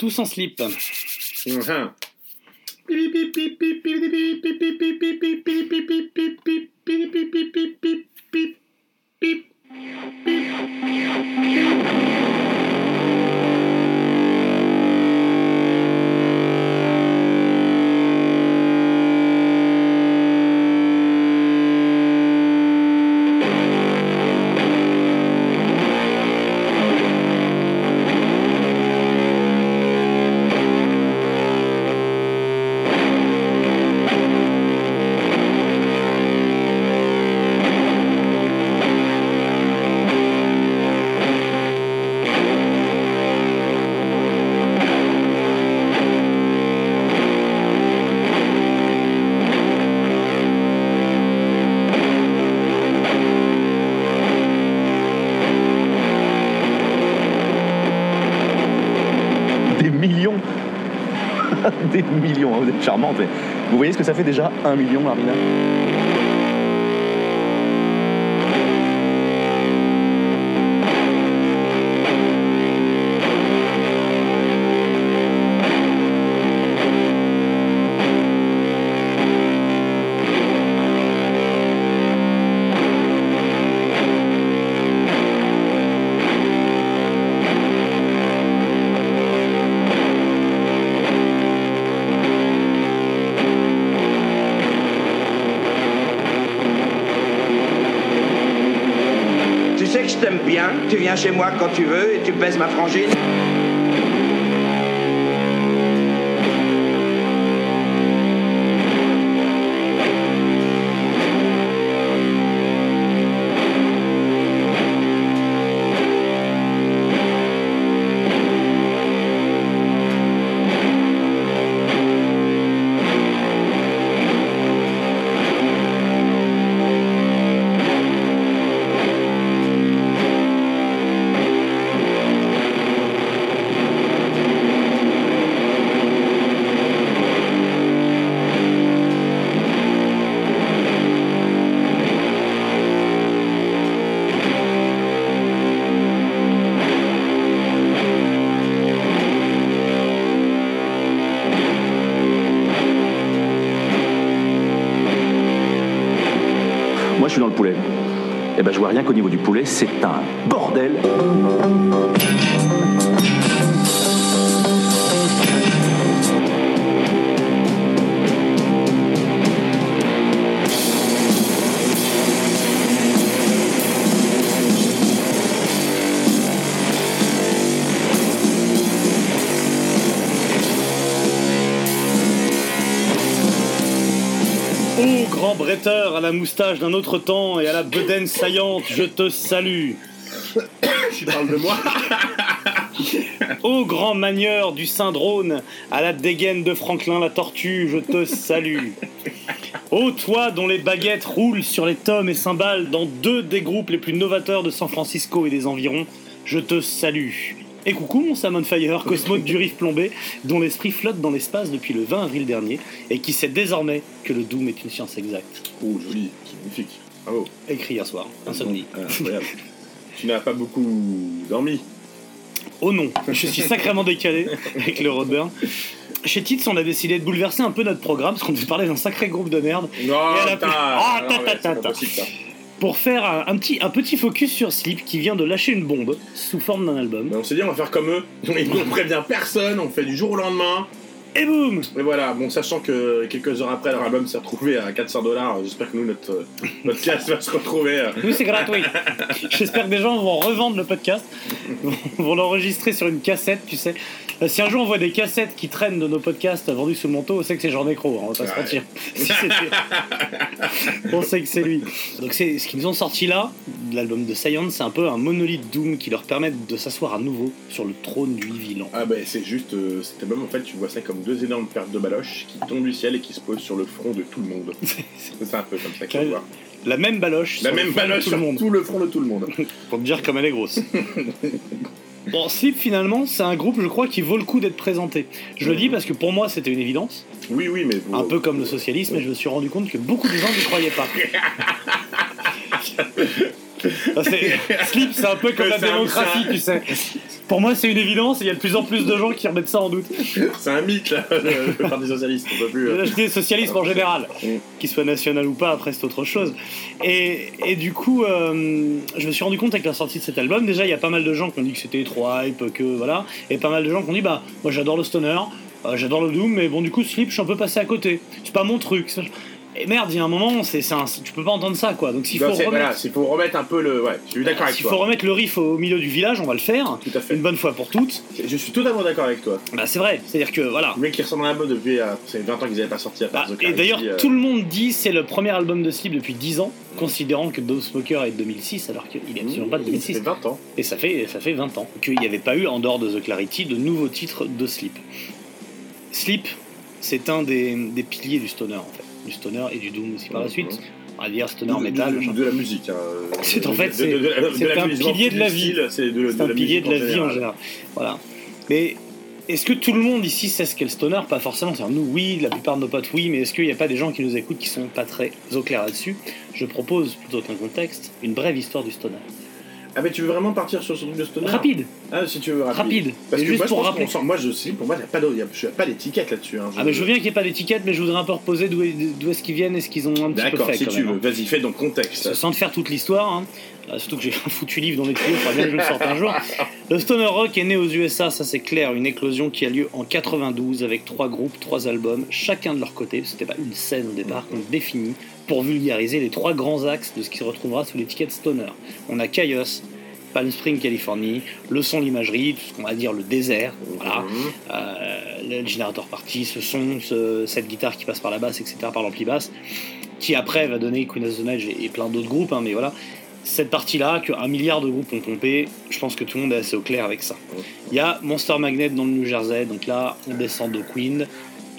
Tous en slip. Mhm. Vous êtes charmante. mais Vous voyez ce que ça fait déjà Un million, Armina chez moi quand tu veux et tu pèses ma frangine. Rien qu'au niveau du poulet, c'est un bordel. Bretteur à la moustache d'un autre temps et à la bedaine saillante, je te salue. Tu parles de moi Ô grand manieur du Saint-Drône, à la dégaine de Franklin la tortue, je te salue. Ô toi dont les baguettes roulent sur les tomes et cymbales dans deux des groupes les plus novateurs de San Francisco et des environs, je te salue. Et coucou mon Sam on Fire, cosmote du riff plombé, dont l'esprit flotte dans l'espace depuis le 20 avril dernier, et qui sait désormais que le Doom est une science exacte. Oh, joli, magnifique. Bravo. Écrit hier soir, insomnie. Ah, incroyable. tu n'as pas beaucoup dormi. Oh non, je suis sacrément décalé avec le Roadburn. Chez Tits, on a décidé de bouleverser un peu notre programme parce qu'on devait parler d'un sacré groupe de merde. Non, Et à la putain, place- Ah, non, ta, mais ta, c'est ta, pas ta. Pour faire un, petit, focus sur Sleep qui vient de lâcher une bombe sous forme d'un album. Mais on s'est dit, on va faire comme eux. On prévient personne, on fait du jour au lendemain. Et boum Et voilà, bon, sachant que quelques heures après, leur album s'est retrouvé à 400 dollars, j'espère que nous, notre, euh, notre classe va se retrouver. euh, Oui, c'est gratuit. J'espère que des gens vont revendre le podcast, vont, l'enregistrer sur une cassette, tu sais. Euh, Si un jour on voit des cassettes qui traînent de nos podcasts vendus sous le manteau, on sait que c'est Jean Nécro, hein, on va pas se mentir. Si on sait que c'est lui. Donc c'est ce qu'ils nous ont sorti là, l'album de Science, c'est un peu un monolithe Doom qui leur permet de s'asseoir à nouveau sur le trône du Vilan. Ah bah c'est juste, euh, cet album en fait tu vois ça comme deux énormes pertes de baloches qui tombent du ciel et qui se posent sur le front de tout le monde. c'est un peu comme ça qu'il faut Quel- voir. La même baloche. La sur le même baloche tout sur le monde. tout le front de tout le monde. Pour te dire comme elle est grosse. Bon, Sleep finalement, c'est un groupe, je crois, qui vaut le coup d'être présenté. Je le dis parce que pour moi, c'était une évidence, Oui oui mais... un peu comme le socialisme, et je me suis rendu compte que beaucoup de gens n'y croyaient pas. Slip, c'est un peu comme la démocratie, tu sais. Pour moi, c'est une évidence et il y a de plus en plus de gens qui remettent ça en doute. C'est un mythe, là, le le Parti Socialiste. On peut plus. euh, Je dis socialisme en général, Mm. qu'il soit national ou pas, après c'est autre chose. Et, et du coup, euh, je me suis rendu compte avec la sortie de cet album, déjà il y a pas mal de gens qui ont dit que c'était trop hype, que voilà, et pas mal de gens qui ont dit bah moi j'adore le stoner, euh, j'adore le doom, mais bon du coup Slip je suis un peu passé à côté, c'est pas mon truc. Et merde, il y a un moment, c'est, c'est un- tu peux pas entendre ça quoi. Donc s'il bah, faut, c'est- remettre, Voilà, s'il faut remettre un peu le. Ouais, je suis d'accord avec s'il toi. faut remettre le riff au milieu du village, on va le faire, Tout à fait. une bonne fois pour toutes. Je suis totalement d'accord avec toi. Bah c'est vrai, c'est-à-dire que voilà. Le mec qui ressemble à un peu depuis. euh, c'est 20 ans qu'ils n'avaient pas sorti à part Bah, The et Clarity, d'ailleurs, euh, tout le monde dit c'est le premier album de Slip depuis 10 ans, considérant que Dove Smoker est de 2006, alors qu'il est absolument pas de Ça 2006. fait 20 ans. Et ça fait, ça fait 20 ans qu'il n'y avait pas eu, en dehors de The Clarity, de nouveaux titres de Slip. Slip, c'est un des, des piliers du stoner, en fait. Du stoner et du doom aussi par la suite. On va dire stoner De- metal. de, de la musique. hein. C'est en fait, c'est- un pilier de la vie. C'est un pilier de la vie en général. Voilà. Mais est-ce que tout le monde ici sait ce qu'est le stoner? Pas forcément. Nous, oui, la plupart de nos potes, oui, mais est-ce qu'il n'y a pas des gens qui nous écoutent qui sont pas très au clair là-dessus? Je propose, plutôt qu'un contexte, une brève histoire du stoner. Ah, mais tu veux vraiment partir sur ce truc de stoner Rapide, Ah, si tu veux rapide. rapide. Parce Et que juste moi, pour rappeler. sent- moi, je sais, pour moi, il n'y a pas de- il y a- je n'ai pas d'étiquette là-dessus. hein. Ah mais je veux bien qu'il n'y ait pas d'étiquette, mais je voudrais un peu reposer d'où est- d'où est-ce qu'ils viennent et ce qu'ils ont un petit peu D'accord, fait si quand tu même. veux. Vas-y, fais donc contexte. hein. Sans te faire toute l'histoire, hein. Euh, surtout que j'ai un foutu livre dans les tuyaux, il faudra bien que je le sorte un jour. Le stoner rock est né aux USA, ça c'est clair, une éclosion qui a lieu en 92 avec trois groupes, trois albums, chacun de leur côté, c'était pas une scène au départ qu'on définit pour vulgariser les trois grands axes de ce qui se retrouvera sous l'étiquette stoner. On a Chaos, Palm Springs, Californie, le son, l'imagerie, tout ce qu'on va dire le désert, voilà. Mhm. Euh, le générateur parti, ce son, ce- cette guitare qui passe par la basse, etc., par l'ampli basse, qui après va donner Queen of the Night et, et plein d'autres groupes, hein, mais voilà. Cette partie-là, qu'un milliard de groupes ont pompé, je pense que tout le monde est assez au clair avec ça. Il y a Monster Magnet dans le New Jersey, donc là, on descend de Queen,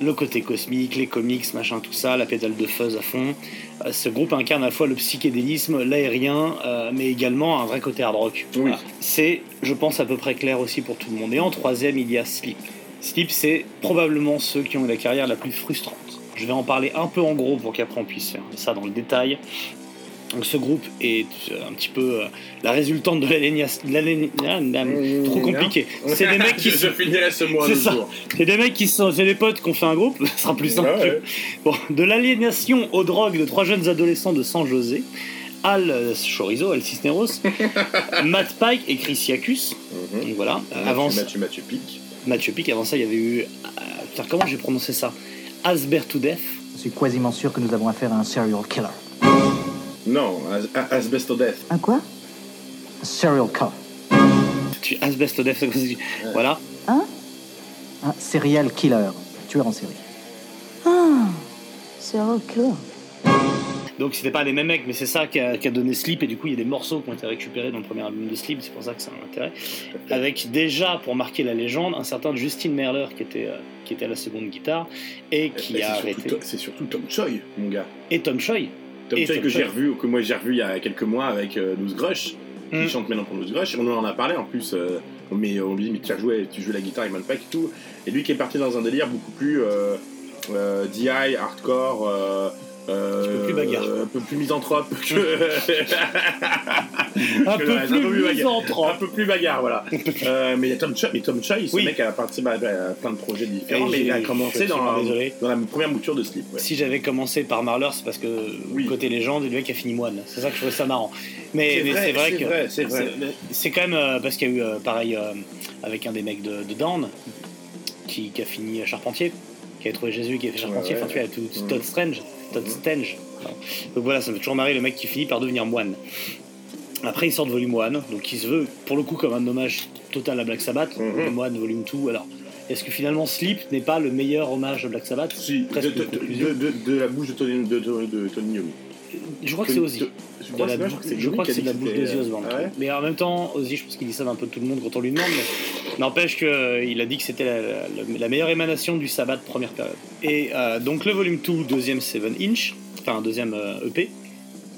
le côté cosmique, les comics, machin, tout ça, la pédale de fuzz à fond. Euh, ce groupe incarne à la fois le psychédélisme, l'aérien, euh, mais également un vrai côté hard rock. Oui. Voilà. C'est, je pense, à peu près clair aussi pour tout le monde. Et en troisième, il y a Sleep. Sleep, c'est probablement ceux qui ont eu la carrière la plus frustrante. Je vais en parler un peu en gros pour qu'après on puisse faire ça dans le détail. Donc ce groupe est euh, un petit peu euh, la résultante de l'aliénation. Trop compliqué. C'est des mecs qui je, sont- je finirai ce mois C'est ça. c'est des mecs qui sont, c'est des potes qui ont fait un groupe, ce sera plus simple. Ouais, ouais. Bon, de l'aliénation aux drogues de trois jeunes adolescents de San José, Al euh, Chorizo, Al Cisneros, Matt Pike et Chris Iacus. Mhm. Donc voilà. Avant ça- Mathieu, Mathieu Pic. Mathieu Pic, avant ça, il y avait eu. euh, comment j'ai prononcé ça? Asbert to Death. Je suis quasiment sûr que nous avons affaire à un serial killer. Non, As- As- Asbesto Death. Un quoi? Un serial killer. Tu Asbest to Death, voilà. Un serial killer. Tueur en série. Ah, serial killer. Donc c'était pas les mêmes mecs, mais c'est ça qui a, qui a donné Sleep, et du coup il y a des morceaux qui ont été récupérés dans le premier album de Sleep, c'est pour ça que ça a un intérêt. Avec déjà, pour marquer la légende, un certain Justin Merler qui était, euh, qui était à la seconde guitare, et qui a c'est arrêté. surtout, Tom- c'est surtout Tom Choi, mon gars. Et Tom Choi. Tom Tom que j'ai revu, que moi j'ai revu il y a quelques mois avec euh, Loose Grush. Mm. Il chante maintenant pour Loose Grush. On en a parlé en plus. euh, mais on lui dit, mais tu as joué, tu joues la guitare avec Manpack et tout. Et lui qui est parti dans un délire beaucoup plus euh, euh, DI, hardcore. Euh, Un peu plus bagarre. Un peu plus misanthrope que. Un que peu le reste, plus bagarre. Un misanthrope. peu plus bagarre, voilà. Euh, mais il y a Tom Choi, mais Tom Choi, ce Oui. mec a participé à, à plein de projets différents, Et mais il a commencé dans, la première mouture de Slip. ouais. Si j'avais commencé par Marler, c'est parce que Oui. côté légende, le mec a fini moine. C'est ça que je trouvais ça marrant. Mais C'est vrai, que c'est quand même euh, parce qu'il y a eu euh, pareil avec un des mecs de, de Down qui, qui a fini charpentier, qui a trouvé Jésus, qui a fait charpentier. Enfin, tu vois, tout, tout Mhm. Todd Strange, Todd. Stange. pardon. Donc voilà, ça me fait toujours marrer le mec qui finit par devenir moine. Après, il sort de volume 1, donc il se veut pour le coup comme un hommage total à Black Sabbath. Volume 1, volume 2. Alors, est-ce que finalement Sleep n'est pas le meilleur hommage à Black Sabbath Si, de, Presque de- la bouche de Tony, de, Tony. Je crois que c'est Ozzy. Je crois, que c'est de la bouche d'Ozzy que Osbourne. Mais en même temps, Ozzy, je pense qu'il dit ça d'un peu tout le monde quand on lui demande. Mais n'empêche qu'il a dit que c'était la, la- la meilleure émanation du sabbat de première période. Et euh, donc le volume 2, deuxième 7 inch, enfin deuxième euh, EP,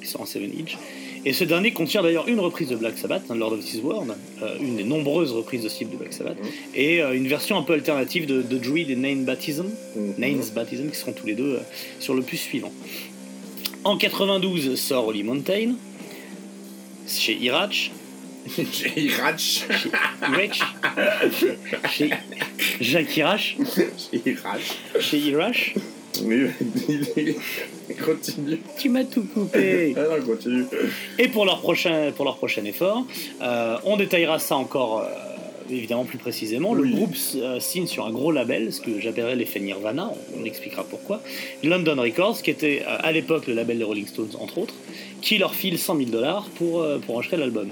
qui sort en 7 inch. Et ce dernier contient d'ailleurs une reprise de Black Sabbath, hein, Lord of This World, euh, une des nombreuses reprises de de Black Sabbath, Mhm. et euh, une version un peu alternative de, de Druid et Nine Baptism, Mhm. Nains Baptism, qui seront tous les deux euh, sur le puce suivant. En 92 sort Holy Mountain. chez Irach, J'ai Irach. Irach, chez Jacques Irach, J'ai Irach. chez Irach. Oui, continue. Tu m'as tout coupé. Ah non, continue. Et pour leur prochain, pour leur prochain effort, euh, on détaillera ça encore euh, évidemment plus précisément. Oui. Le groupe euh, signe sur un gros label, ce que j'appellerais l'effet Nirvana, on, on expliquera pourquoi. London Records, qui était euh, à l'époque le label des Rolling Stones entre autres, qui leur file 100 000 dollars pour, euh, pour acheter l'album.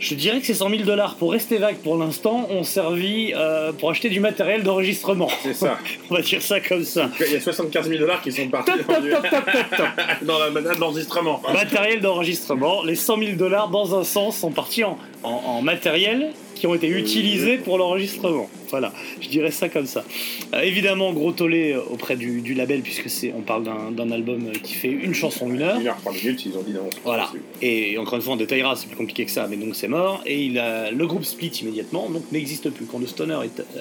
Je dirais que ces 100 000 dollars, pour rester vague pour l'instant, ont servi euh, pour acheter du matériel d'enregistrement. C'est ça. On va dire ça comme ça. Il y a 75 000 dollars qui sont partis Top, top, top, dans la dans l'enregistrement. matériel d'enregistrement. Les 100 000 dollars, dans un sens, sont partis en, en- en matériel qui ont été utilisés pour l'enregistrement. Voilà, je dirais ça comme ça. Euh, évidemment, gros tollé euh, auprès du, du label, puisque c'est, on parle d'un, album euh, qui fait une chanson une heure. Une heure, trois minutes, ils ont dit non. Voilà. Et encore une fois, on détaillera, c'est plus compliqué que ça, mais donc c'est mort. Et il a, le groupe split immédiatement, donc n'existe plus. Quand le Stoner est, euh,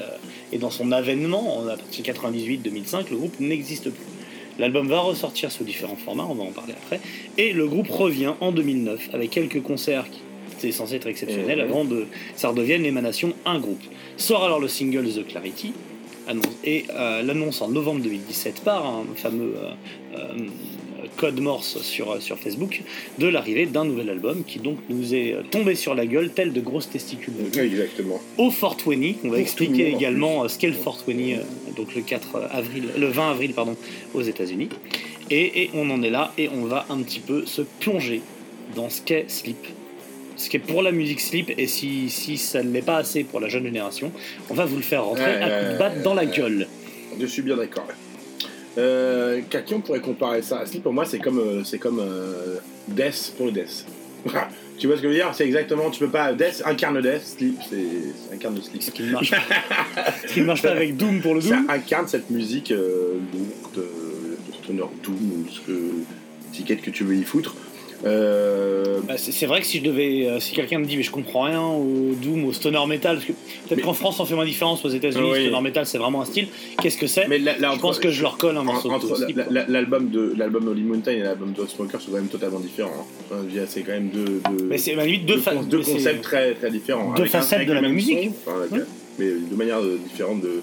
est dans son avènement, en- à partir de 98-2005, le groupe n'existe plus. L'album va ressortir sous différents formats, on va en parler après. Et le groupe revient en 2009 avec quelques concerts qui étaient censés être exceptionnels Mhm. avant de ça redevienne l'émanation un groupe. Sort alors le single The Clarity et euh, l'annonce en novembre 2017 par un fameux euh, euh, code morse sur, sur Facebook de l'arrivée d'un nouvel album qui donc nous est euh, tombé sur la gueule tel de grosses testicules Oui, Exactement. au 420, on va expliquer également euh, ce qu'est le 420, euh, donc le 4 avril, le 20 avril pardon, aux États-Unis. Et, et on en est là et on va un petit peu se plonger dans ce qu'est Sleep. Ce qu'est pour la musique Sleep et si, si ça ne l'est pas assez pour la jeune génération, on va vous le faire rentrer Ouais, à coups de batte dans la gueule. Je suis bien d'accord. Euh, qui on pourrait comparer ça Sleep pour moi c'est comme euh, c'est comme euh, Death pour le Death. tu vois ce que je veux dire? C'est exactement tu peux pas Death incarne Death, Sleep c'est incarne Sleep. Ce qui ne marche, qui pas avec Doom pour le Ça Doom. incarne cette musique euh, lourde, euh, de doom ou ce que étiquette que tu veux y foutre. Euh, Bah, c'est vrai que si je devais, euh, si quelqu'un me dit mais je comprends rien au doom, au stoner metal, parce que peut-être Mais- qu'en France on fait moins différence, aux États-Unis Oui. stoner metal c'est vraiment un style. Qu'est-ce que c'est mais là, là, Je pense que je leur colle un morceau l'album de l'album Holy Mountain et l'album de Smoker sont quand même totalement différents. hein. C'est quand même deux, deux, Mais c'est limite deux, concepts très, très différents. deux Avec un- facettes avec de la même musique. son, enfin. Mais de manière euh, différente de.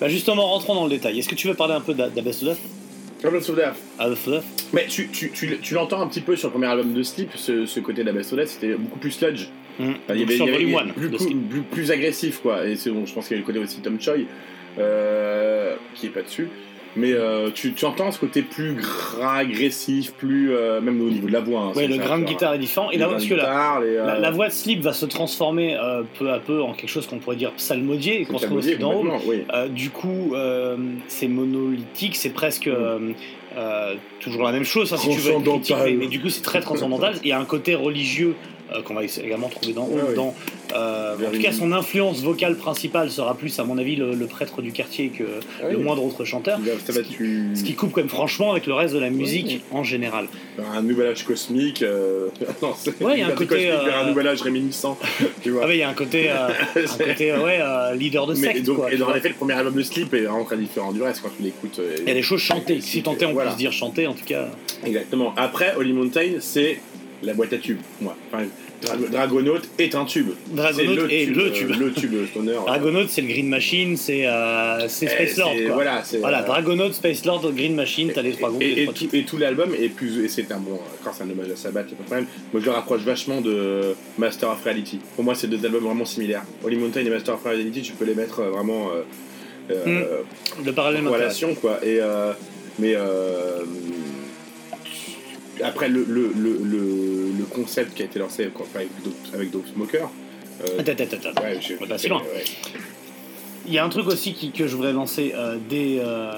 Bah justement, rentrons dans le détail. Est-ce que tu veux parler un peu d'A- le Soda. Abbas Olaf Mais tu, tu, tu, tu l'entends un petit peu sur le premier album de Sleep, ce, ce côté de la c'était beaucoup plus sludge. Enfin, il y Donc, avait, sur il y avait- Volume il y 1 avait plus, plus- plus agressif, quoi. Et c'est bon, je pense qu'il y a le côté aussi Tom Choi, euh, qui est pas dessus. Mais euh, tu, tu entends ce côté plus gras, agressif, plus. euh, même au niveau de la voix. hein, Ouais, le grain de guitare est différent. Et là, parce que la, les, euh, la, la voix de Sleep va se transformer peu à peu en quelque chose qu'on pourrait dire psalmodier qu'on ça trouve veut dire aussi dans oui. Du coup, c'est monolithique, c'est presque euh, toujours la même chose, hein, si tu veux mais, mais du coup, c'est très transcendantal. Il y a un côté religieux qu'on va également trouver dans. Ouais. Dans, euh, en tout cas, son influence vocale principale sera plus, à mon avis, le, le prêtre du quartier que Ah le oui. moindre autre chanteur. Va, tu. Ce qui coupe quand même franchement avec le reste de la musique en général. Un nouvel âge cosmique. euh, non, Ouais, il y a un côté, euh, un nouvel âge réminiscent. tu vois. Ah ouais, il y a un côté, euh, un côté ouais, euh, leader de Mais secte. donc, quoi, et dans faits, le premier album de Sleep est vraiment très différent du reste quand tu l'écoutes. euh, Il y a des choses chantées, si tant est on Voilà. peut se dire chanter en tout cas. Exactement. Après, Holy Mountain, c'est la boîte à tubes. Moi. Enfin, Dra- Dragonaut est un tube. Dragonaut C'est est le tube. euh, Le tube stoner. Dragonaut c'est le Green Machine, c'est euh, c'est Eh, Space Lord c'est- quoi. Voilà, c'est. Voilà, euh, Dragonaut, Space Lord, Green Machine, t'as les trois groupes. Et, tout, tubes. et tout l'album est plus. Et c'est un bon. Quand c'est un hommage à Sabbath, a pas de problème. Moi, je le rapproche vachement de Master of Reality. Pour moi, c'est deux albums vraiment similaires. Holy Mountain et Master of Reality, tu peux les mettre euh, vraiment. euh, euh, parallèle en relation quoi et mais après le, le, le, le, concept qui a été lancé avec avec Dope Smoker euh, Attends, attends, attends. ouais, je- On va pas si loin. ouais. Il y a un truc aussi qui- que je voudrais lancer euh, dès, euh,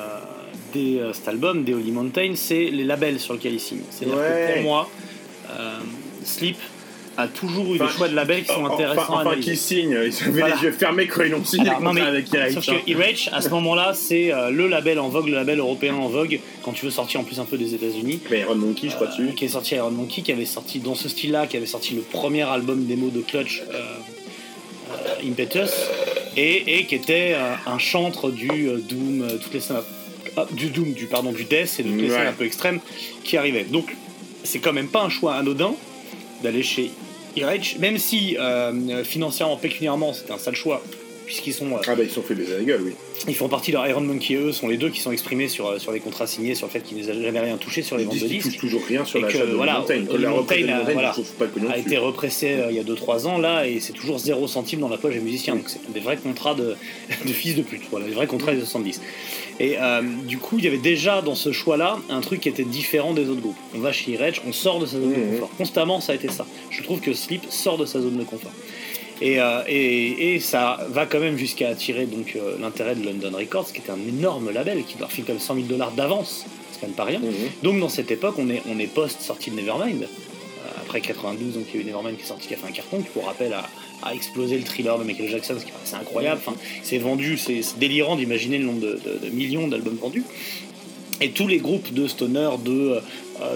dès euh, cet album, dès Holy Mountain, c'est les labels sur lesquels ils signent. C'est-à-dire Ouais. que pour moi, Sleep a toujours eu Enfin, des choix de labels qui sont Enfin, intéressants à enfin analyser. qui signe ils avaient Voilà. les yeux fermés quand ils l'ont signé Alors, non, mais- avec Sauf hein. que Irage, à ce moment-là, c'est euh, le label en vogue, le label européen en vogue, quand tu veux sortir en plus un peu des États-Unis. mais Iron Monkey je crois dessus Euh, qui est sorti Iron Monkey, qui avait sorti dans ce style-là, qui avait sorti le premier album démo de Clutch, euh, euh, Impetus, et, et qui était euh, un chantre du Doom, toutes les scènes, ah, du Doom, du pardon, du Death et de toutes les scènes un peu extrêmes qui arrivaient. Donc, c'est quand même pas un choix anodin d'aller chez Irech, même si euh, financièrement, pécuniairement, c'était un sale choix, puisqu'ils sont, euh, Ah bah ils sont fait baiser la gueule, oui. ils font partie de Iron Monkey, eux sont les deux qui sont exprimés sur, euh, sur les contrats signés, sur le fait qu'ils n'avaient jamais rien touché sur les Ils ventes de disques. touchent toujours rien sur Et la que, de voilà, Mountain. La Mountain de a- voilà, ils de été repressé euh, il y a 2-3 ans là et c'est toujours 0 centime dans la poche des musiciens donc c'est des vrais contrats de, de fils de pute voilà des vrais contrats des 70 et euh, du coup il y avait déjà dans ce choix là un truc qui était différent des autres groupes on va chez Rage on sort de sa zone de Mhm. confort constamment ça a été ça je trouve que Sleep sort de sa zone de confort et, euh, et, et ça va quand même jusqu'à attirer donc euh, l'intérêt de London Records qui était un énorme label qui leur file comme 100 000 dollars d'avance c'est quand même pas rien Mhm. donc dans cette époque, on est, on est post-sortie de Nevermind. Euh, Après 92, donc il y a eu Nevermind qui est sorti, qui a fait un carton, qui pour rappel a, a explosé le thriller de Michael Jackson, ce qui paraissait incroyable. Enfin, c'est vendu, c'est délirant d'imaginer le nombre de, de- de millions d'albums vendus. Et tous les groupes de stoner, de, euh,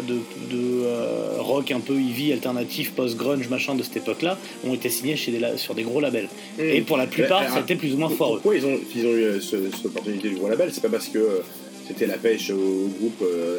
de, de, euh, rock un peu heavy, alternatif, post-grunge, machin de cette époque-là, ont été signés chez des la- sur des gros labels. Et pour la plupart, été plus ou moins foireux. Pourquoi ils ont, ils ont eu euh, ce- cette opportunité du gros label? C'est pas parce que c'était la pêche au groupe euh,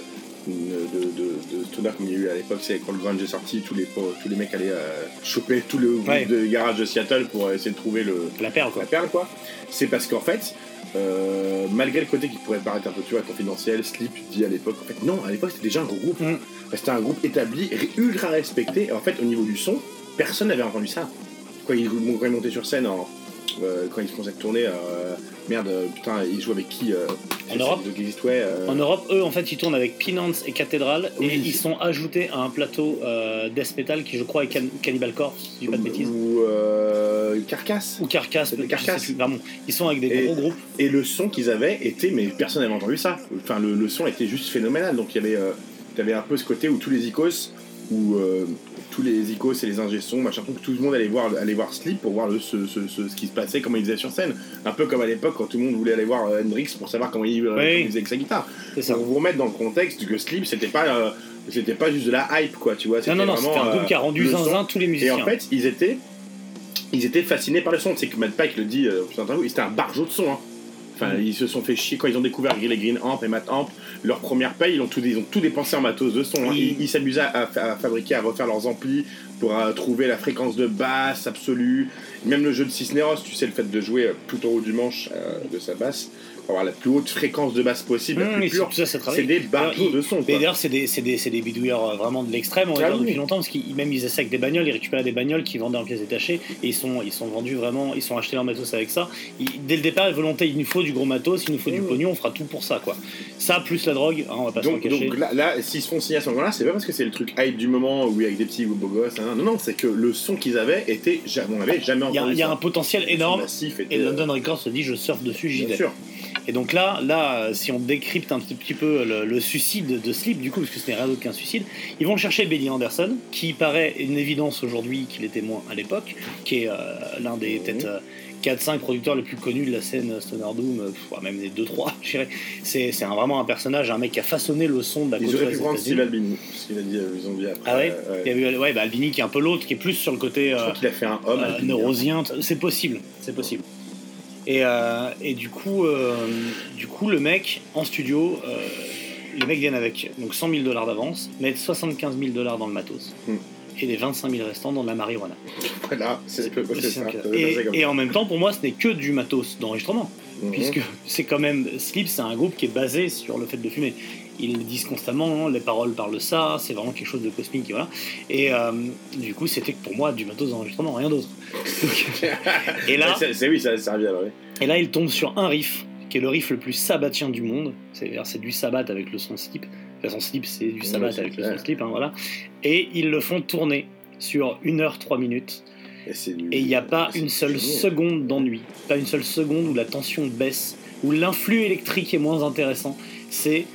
de, de, de stoner comme il y a eu à l'époque, c'est quand le grunge est sorti, tous les, tous les mecs allaient euh, choper tout le Ouais. de garage de Seattle pour essayer de trouver le, La perle, quoi. la perle quoi. C'est parce qu'en fait, euh, malgré le côté qui pourrait paraître un peu tu vois, confidentiel, Sleep dit à l'époque, en fait non, à l'époque c'était déjà un gros groupe. Mm. C'était un groupe établi, ultra respecté. Et en fait, au niveau du son, personne n'avait entendu ça. Quand ils, quand ils montaient sur scène, en, euh, quand ils commençaient à tourner, merde, putain, ils jouent avec qui En Europe De euh, En Europe, eux, en fait, ils tournent avec Penance et Cathédrale Oui. et ils sont ajoutés à un plateau euh, death metal qui, je crois, est Can- Cannibal Corpse, si je dis pas de bêtises. Ou euh, Carcass. Ou Carcass, C'était je Carcass. sais plus, vraiment. Ils sont avec des Et- gros groupes. Et le son qu'ils avaient était, mais personne n'avait entendu ça. Enfin, le, le son était juste phénoménal. Donc il y avait, t'avais un peu ce côté où tous les icos, où euh, tous les icos et les ingé sons, machin, tout le monde allait voir, allait voir Sleep pour voir le, ce, ce, ce, ce qui se passait, comment il faisait sur scène. Un peu comme à l'époque quand tout le monde voulait aller voir euh, Hendrix pour savoir comment il, euh, comment il faisait avec sa guitare. Ça. Pour vous remettre dans le contexte que Sleep, c'était pas, euh, c'était pas juste de la hype, quoi, tu vois. Non, non, non, c'était un groupe qui a rendu zinzin tous les Et musiciens. en fait, ils étaient, ils étaient fascinés par le son. C'est que Matt Pike le dit euh, c'était un barjot de son. hein. Enfin, ils se sont fait chier quand ils ont découvert les Green Amp et Matt Amp. Leur première paye, ils ont tout, ils ont tout dépensé en matos de son. hein. Ils s'amusaient à, à fabriquer, à refaire leurs amplis pour euh, trouver la fréquence de basse absolue. Même le jeu de Cisneros, tu sais, le fait de jouer euh, tout en haut du manche euh, de sa basse pour avoir la plus haute fréquence de basse possible, la Mmh, plus pure. c'est des Alors, de son. Quoi. d'ailleurs, c'est des, bidouilleurs euh, vraiment de l'extrême, on va Ah dire, oui. depuis longtemps, parce qu'ils même ils essaient avec des bagnoles, ils récupéraient des bagnoles qui vendaient en pièces détachées, et ils sont, ils sont vendus vraiment, ils sont achetés leur matos avec ça. Ils- dès le départ, volonté, il nous faut du gros matos, il nous faut du Mmh. pognon, on fera tout pour ça, quoi. Ça, plus la drogue, hein, on va pas Donc, cacher. donc là, là, s'ils se font signer à ce moment-là, c'est pas parce que c'est le truc hype du moment où avec des petits beaux gosses. hein. Non, non, c'est que le son qu'ils avaient était, on avait jamais Il y a, entendu. il y a un potentiel énorme, et euh, London Records se dit, je surfe dessus, j'y vais. Et donc là, là, si on décrypte un petit, peu le, le suicide de Sleep, du coup, parce que ce n'est rien d'autre qu'un suicide, ils vont chercher Benny Anderson, qui paraît une évidence aujourd'hui qu'il était moins à l'époque, qui est euh, l'un des Mhm. peut-être euh, 4-5 producteurs les plus connus de la scène Stoner Doom, euh, pff, même des 2-3, je dirais. C'est c'est un- vraiment un personnage, un mec qui a façonné le son de la Ils auraient pu prendre. Steve Albini, parce qu'il a dit, euh, ils ont dit après. Ah ouais, euh, Il y a eu ouais, bah, Albini qui est un peu l'autre, qui est plus sur le côté Je crois qu'il a fait un homme. hein. neurosien, c'est possible, c'est possible. Et, euh, et du coup, euh, du coup, le mec en studio, euh, les mecs viennent avec donc 100 000 dollars d'avance, mettent 75 000 dollars dans le matos Hmm. et les 25 000 restants dans de la marijuana. Voilà, c'est ça. Et, et en même temps, pour moi, ce n'est que du matos d'enregistrement, Mhm. puisque c'est quand même Sleep, c'est un groupe qui est basé sur le fait de fumer. Ils le disent constamment, hein, les paroles parlent de ça, c'est vraiment quelque chose de cosmique, et voilà. Et euh, du coup, c'était pour moi du matos d'enregistrement, rien d'autre. Et là, C'est- oui, ça oui. et là, il tombe sur un riff, qui est le riff le plus sabbatien du monde. C'est-à-dire, c'est du sabbat avec le son slip. Toute façon, slip, c'est du sabbat avec le son slip, hein, voilà. Et ils le font tourner sur 1 heure 3 minutes. Et il n'y a pas une seule seconde d'ennui. Pas une seule seconde où la tension baisse, où l'influx électrique est moins intéressant. C'est.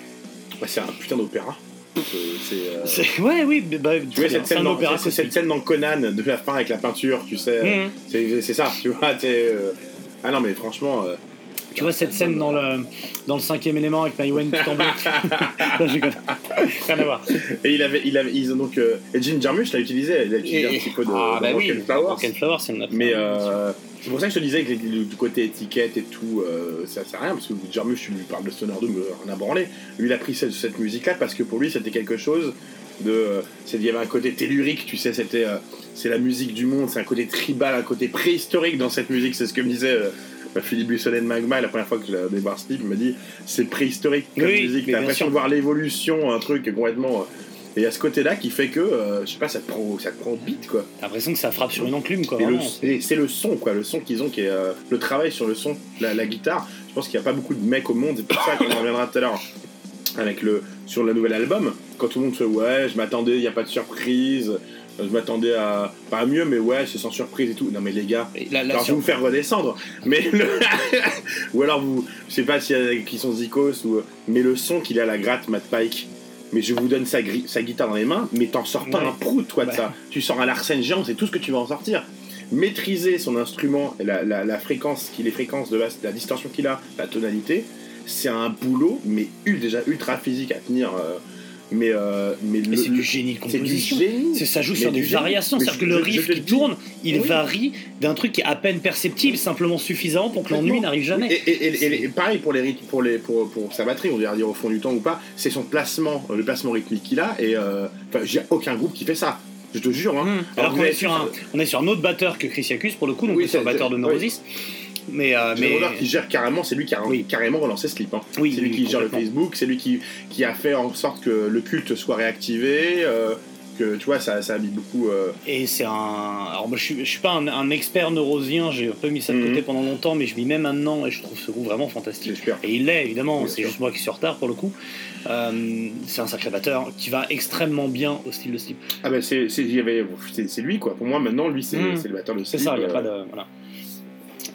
Ouais, C'est un putain d'opéra. C'est- euh, c'est- Ouais, oui, bah, bah, Tu vois cette c'est scène, dans, opéra c'est- cette scène dans Conan de la fin avec la peinture, tu sais. Mhm. C'est c'est ça, tu vois. t'es, euh, Ah non, mais franchement, euh, Tu vois cette scène dans le, dans le cinquième élément avec Maïwen je déconne. Rien à voir. Et il avait, il avait, ils ont donc, euh, et Jim Jarmusch l'a utilisé, il a utilisé Et- un petit peu de, ah, de bah oui. Rock'n'Flowers, c'est Mais euh, c'est pour ça que je te disais que du côté étiquette et tout, euh, ça sert à rien, parce que Jarmusch, tu lui parles de Stoner Doom, euh, à branler. Lui, il a pris cette, cette musique-là parce que pour lui, c'était quelque chose de. euh, il y avait un côté tellurique, tu sais, c'était. euh, c'est la musique du monde, c'est un côté tribal, un côté préhistorique dans cette musique, c'est ce que me disait. Bah, Philippe Bussonnet de Magma, la première fois que je l'ai voir Steve, il me dit c'est préhistorique comme Oui, musique, t'as l'impression de voir l'évolution, un truc complètement. euh, et il y a ce côté-là qui fait que, euh, je sais pas, ça te prend, ça te prend quoi. T'as l'impression que ça frappe sur une enclume, quoi. C'est le son, quoi, le son qu'ils ont, qui est euh, le travail sur le son, la, la guitare. Je pense qu'il n'y a pas beaucoup de mecs au monde, c'est pour ça qu'on en reviendra tout à l'heure avec le sur le nouvel album. Quand tout le monde fait ouais, je m'attendais, il n'y a pas de surprise, je m'attendais à pas mieux, mais ouais, c'est sans surprise et tout. Non mais les gars, Et la- la alors je vais vous faire redescendre, mais le... ou alors vous, je sais pas s'il y a qui sont zikos ou mais le son qu'il a à la gratte, Matt Pike. Mais je vous donne sa, gri- sa guitare dans les mains, mais t'en sors pas Ouais. un prout, toi, de Ouais. ça. Tu sors un Larsen géant, c'est tout ce que tu vas en sortir. Maîtriser son instrument, la, la, la fréquence, les fréquences de la, distorsion qu'il a, la tonalité, c'est un boulot, mais déjà ultra physique à tenir. euh, mais euh, mais Mais c'est du génie de composition. génie. Ça joue Mais sur des variations, c'est-à-dire que le riff qui tourne, il Oui. varie d'un truc qui est à peine perceptible, simplement suffisant pour que l'ennui n'arrive jamais. Et, et- et- et- et pareil pour les pour les pour, pour sa batterie, on va dire au fond du temps ou pas, c'est son placement, euh, le placement rythmique qu'il a. Et euh, enfin, j'ai aucun groupe qui fait ça. Je te jure. Hein. Hum. Alors vous qu'on est sur un, on est sur un autre batteur que Chrysiacus pour le coup, donc Oui, sur le batteur de oui. Mais, euh, mais qui gère carrément, c'est lui qui a Oui. carrément relancé Slip. Hein. Oui, c'est lui oui, qui gère le. Facebook, c'est lui qui, qui a fait en sorte que le culte soit réactivé, euh, que tu vois, ça, ça a mis beaucoup. euh, et c'est un. Alors moi je suis, je suis pas un, un expert neurosien, j'ai un peu mis ça de Mhm. côté pendant longtemps, mais je m'y mets maintenant et je trouve ce groupe vraiment c'est fantastique. Et il l'est évidemment, c'est juste moi qui suis en retard pour le coup. Euh, c'est un sacré batteur qui va extrêmement bien au style de Slip. Ah ben c'est c'est- c'est- c'est lui quoi. Pour moi maintenant, lui c'est Mhm. c'est le batteur de C'est Slip. ça, il n'y a pas de. Voilà.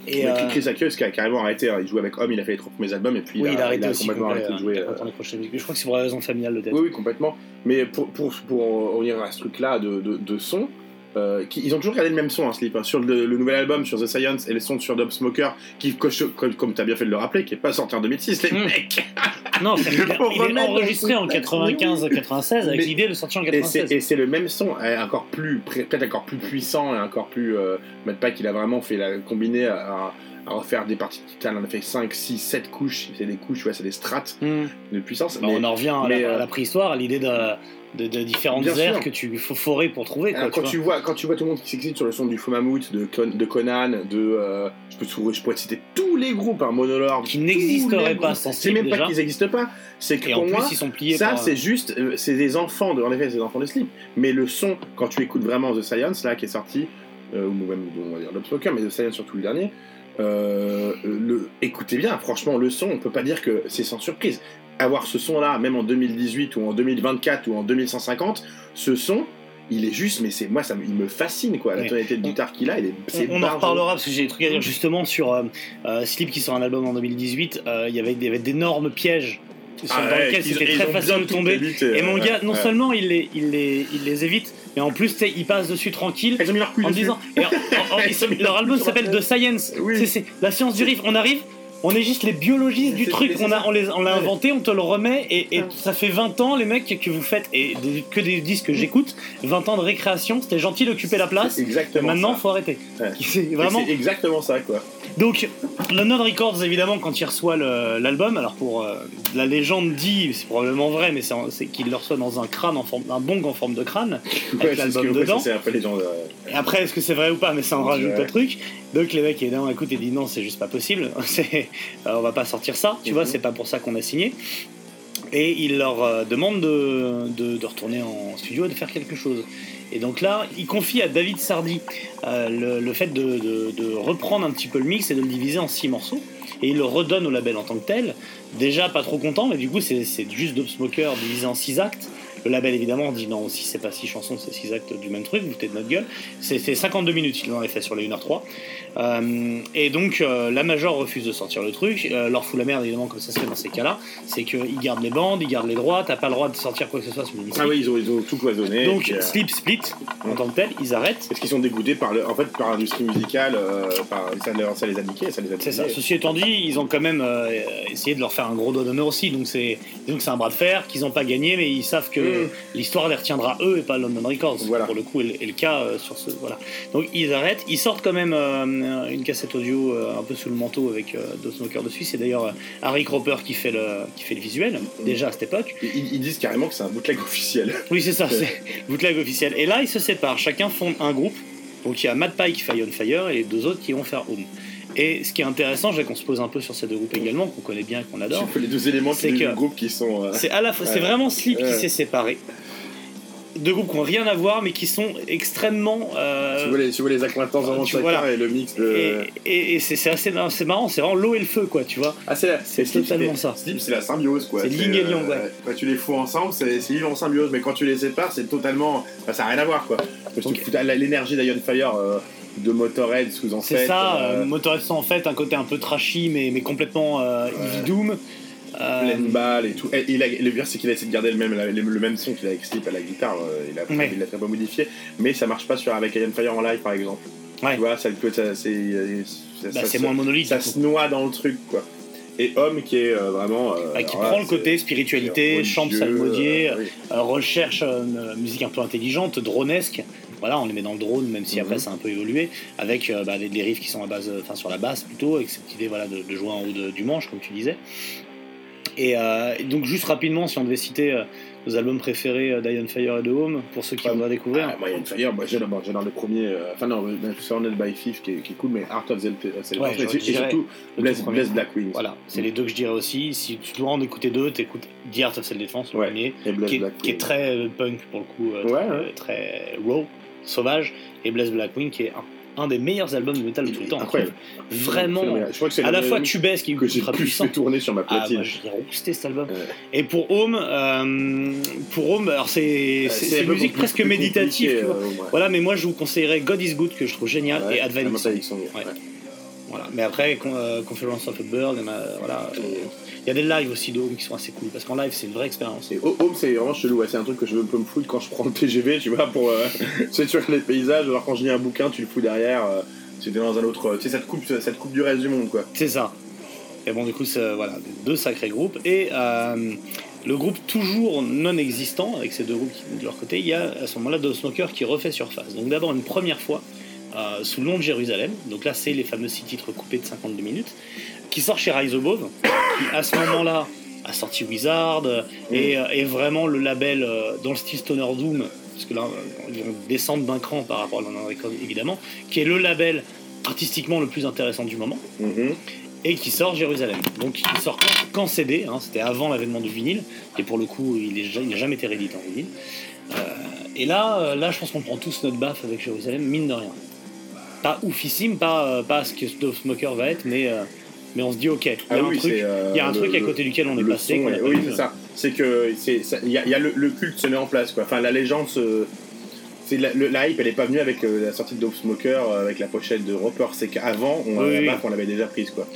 Et, Et euh, Chris Ackles qui a carrément arrêté, hein, il jouait avec Homme, il a fait les trois premiers albums et puis oui, il a arrêté il a aussi complètement arrêté de euh, jouer. il euh, musique. Je crois que c'est pour la raison familiale de tête. Oui, oui, complètement. Mais pour, pour, pour revenir à ce truc-là de, de, de son, euh, qui- ils ont toujours gardé le même son, hein, Slip. hein. Sur le, le nouvel album, sur The Science, et les sons sur Dub Smoker, qui, comme, comme tu as bien fait de le rappeler, qui est pas sorti en 2006, les Mm. mecs. Non, c'est- il, est- Faut il est enregistré en le- 95-96 avec l'idée de sortir en Et c'est 96. et c'est le même son, euh, encore plus, peut-être encore plus puissant et encore plus. Euh, Matt Pike, il a vraiment fait la combiné à, à refaire des parties. Il en a fait 5, 6, 7 couches. C'est des couches, ouais, c'est des strates Hmm. de puissance. Bah, mais- on en revient à, mais, la, à euh, la préhistoire, à l'idée de, de, de différentes Bien aires sûr. que tu faut forer pour trouver. Quoi, Alors, quand, tu tu vois, quand tu vois tout le monde qui s'excite sur le son du Faux Mammouth, de, Con- de Conan, de. euh, je, peux, te- je pourrais te citer tous les groupes, hein, Monolord. Qui n'existeraient pas sans C'est même pas qu'ils n'existent pas. C'est que Et pour en plus, moi, ils sont pliés ça, par- c'est juste. euh, c'est des enfants, de, en effet, c'est des enfants de Slip. Mais le son, quand tu écoutes vraiment The Science, là, qui est sorti, euh, ou même, on va dire, Lobspoker, mais The Science surtout le dernier, euh, le, écoutez bien, franchement, le son, on peut pas dire que c'est sans surprise. Avoir ce son-là, même en 2018 ou en 2024 ou en 2150, ce son, il est juste, mais c'est moi, ça, il me fascine, quoi. La tonalité de guitare qu'il a, il est, c'est On, on en reparlera parce que j'ai des trucs à dire justement sur euh, euh, Slip qui sort un album en 2018. euh, Il y avait, il y avait d'énormes pièges sur- Ah dans ouais, lesquels c'était très facile de tomber. Et mon ouais, gars, non seulement il les, il, les, il les évite, mais en plus, il passe dessus tranquille. En disant. et en- en- leur album s'appelle The. Science. Oui. C'est la science du riff. On arrive. On est juste les biologistes du truc, on, a, on, les, on l'a Ouais. inventé, on te le remet, et, et Ouais. ça fait 20 ans, les mecs, que vous faites, et des- que des disques que j'écoute, 20 ans de récréation, c'était gentil d'occuper la place, exactement maintenant, ça. faut arrêter. Ouais. C'est vraiment... C'est exactement ça, quoi. Donc, London Records, évidemment, quand il reçoit le- l'album, alors pour euh, la légende dit, c'est probablement vrai, mais c'est c'est qu'il le reçoit dans un crâne, en forme, un bong en forme de crâne, Ouais, avec l'album dedans. après les gens. Et après, est-ce que c'est vrai ou pas? Mais ça en rajoute Ouais. un truc. Donc les mecs, évidemment, écoute, ils disent non, c'est juste pas possible. Euh, on va pas sortir ça. Tu Mhm. vois, c'est pas pour ça qu'on a signé. Et il leur euh, demande de, de- de retourner en studio et de faire quelque chose. Et donc là, il confie à David Sardi euh, le, le fait de, reprendre un petit peu le mix et de le diviser en six morceaux. Et il le redonne au label en tant que tel. Déjà pas trop content, mais du coup, c'est c'est juste Dope Smoker divisé en six actes. Le label évidemment dit non, si c'est pas six chansons, c'est six actes du même truc, vous de notre gueule. C'est c'est 52 minutes, ils en avaient fait sur les 1h03. Euh, et donc euh, la Major refuse de sortir le truc, euh, leur fout la merde évidemment comme ça se fait dans ces cas-là, c'est qu'ils gardent les bandes, ils gardent les droits, t'as pas le droit de sortir quoi que ce soit sur le Ah oui, ils ont, ils ont tout cloisonné. Donc euh, Sleep Split, en tant que tel, ils arrêtent. Parce qu'ils sont dégoûtés par le, en fait, par l'industrie musicale, par, ça, les a niqués, ça les a C'est ça. Ceci étant dit, ils ont quand même essayé de leur faire un gros doigt d'honneur aussi. Donc c'est donc c'est un bras de fer qu'ils n'ont pas gagné, mais ils savent que L'histoire les retiendra eux et pas London Records. Voilà. Pour le coup, est, le- cas euh, sur ce voilà. Donc ils arrêtent. Ils sortent quand même euh, une cassette audio euh, un peu sous le manteau avec deux smokers dessus. C'est d'ailleurs Harry Cropper qui fait le qui fait le visuel déjà à cette époque. Ils, ils disent carrément que c'est un bootleg officiel. Oui, c'est ça, c'est bootleg officiel. Et là, ils se séparent. Chacun fonde un groupe. Donc il y a Matt Pike qui fait On Fire et les deux autres qui vont faire Home. Et ce qui est intéressant, j'ai qu'on se pose un peu sur ces deux groupes également, qu'on connaît bien, qu'on adore. Les deux éléments C'est que- groupe qui sont. euh, C'est à la fois, c'est vraiment Sleep qui s'est séparé. Deux groupes qui n'ont rien à voir, mais qui sont extrêmement. euh, tu, vois les, tu vois les accointances vraiment de tu- chacun voilà. et le mix de. et et- et c'est c'est assez c'est marrant, c'est vraiment l'eau et le feu, quoi, tu vois. Ah, c'est la- C'est totalement ça. Sleep, c'est la symbiose, quoi. C'est yin et yang, ouais. Quand tu les fous ensemble, c'est c'est vivre en symbiose, mais quand tu les sépares, c'est totalement. Enfin, ça n'a rien à voir, quoi. Parce que l'énergie d'Ion Fire euh, de Motorhead, vous en C'est faites. ça, euh, euh, Motorhead sont en fait un côté un peu trashy, mais, mais complètement euh, Heavy Doom. Euh, pleine balle et tout. Et il a- le pire, c'est qu'il a essayé de garder le même, le, même son qu'il a avec Sleep à la guitare. il Ouais. l'a très peu modifié, mais ça marche pas sur avec Iron Fire en live, par exemple. Ouais. Tu vois, ça, c'est bah, c'est moins monolithe. ça se noie dans le truc, quoi. Et Homme qui est euh, vraiment. euh, Ah, qui là, prend le c'est- côté spiritualité, chant psalmodier, euh, oui. recherche une musique un peu intelligente, dronesque. Voilà, on les met dans le drone, même si après Mhm. ça a un peu évolué, avec euh, bah, des, des riffs qui sont à base, enfin sur la basse plutôt, avec cette idée voilà, de, de jouer en haut de- du manche, comme tu disais. Et, euh, et donc juste rapidement, si on devait citer euh, nos albums préférés d'Iron Fire et de Home, pour ceux qui Ouais. voudraient découvrir. Ah, Iron Fire, moi, j'adore bon, j'adore le premier. Enfin, non, Surrounded by Thief qui est, qui est cool, mais Art of the Celebrity. Ouais, et surtout, le Bless, Black Wings. Voilà, c'est les deux que je dirais aussi. Si tu dois en écouter deux, t'écoutes The Art of Self-Defense, le Ouais. premier, Et qui est, qui très punk pour le coup, très, très raw, sauvage, et Blaze Blackwing qui est un, un des meilleurs albums de métal de tout le temps. Incroyable. Vraiment, Phénoménal. Je crois que c'est à la fois tubesque et que j'ai puissant. fait tourner sur ma Ah, platine. moi j'ai rousté cet album. Ouais. Et pour Home, euh, pour Home, alors c'est c'est- c'est musique plus- presque plus méditative, euh, ouais. Voilà, mais moi je vous conseillerais God is Good que je trouve génial Ouais, et Advent. Voilà. Mais après, Con- euh, Confluence of a Bird, il y en a- voilà. euh, Il y a des lives aussi de Home qui sont assez cool parce qu'en live c'est une vraie expérience. Et Home, c'est vraiment chelou. ouais. C'est un truc que je veux me foutre quand je prends le TGV, tu vois, pour. Euh, tu regardes les paysages, alors quand je lis un bouquin, tu le fous derrière. Euh, es dans un autre. Tu sais, ça te coupe, ça te coupe du reste du monde, quoi. C'est ça. Et bon, du coup, c'est, voilà, deux sacrés groupes. Et euh, le groupe toujours non existant, avec ces deux groupes qui, de leur côté, il y a à ce moment-là Dove Smoker qui refait surface. Donc d'abord une première fois euh, sous le nom de Jérusalem. Donc là, c'est les fameux six titres coupés de 52 minutes, qui sort chez Rise Above, qui à ce moment-là a sorti Wizard euh, et, euh, est vraiment le label euh, dans le style Stoner Doom, parce que là, ils vont descendre d'un cran par rapport à London Records, évidemment, qui est le label artistiquement le plus intéressant du moment Mhm. et qui sort Jérusalem. Donc il sort qu'en CD, hein, c'était avant l'avènement du vinyle, et pour le coup il n'a jamais été réédité en vinyle. Euh, et là, là je pense qu'on prend tous notre baffe avec Jérusalem, mine de rien. Pas oufissime, pas, euh, pas ce que Dove Smoker va être, mais, euh, mais on se dit ok, il y a Ah un truc, euh, il y a un le- truc à côté duquel on est passé. est- oui, c'est ça. C'est que il y a, y a le, le culte se met en place quoi. Enfin la légende se la, le- la hype elle est pas venue avec la sortie de Dope Smoker avec la pochette de Roper c'est qu'avant on, Oui, on l'avait déjà prise quoi.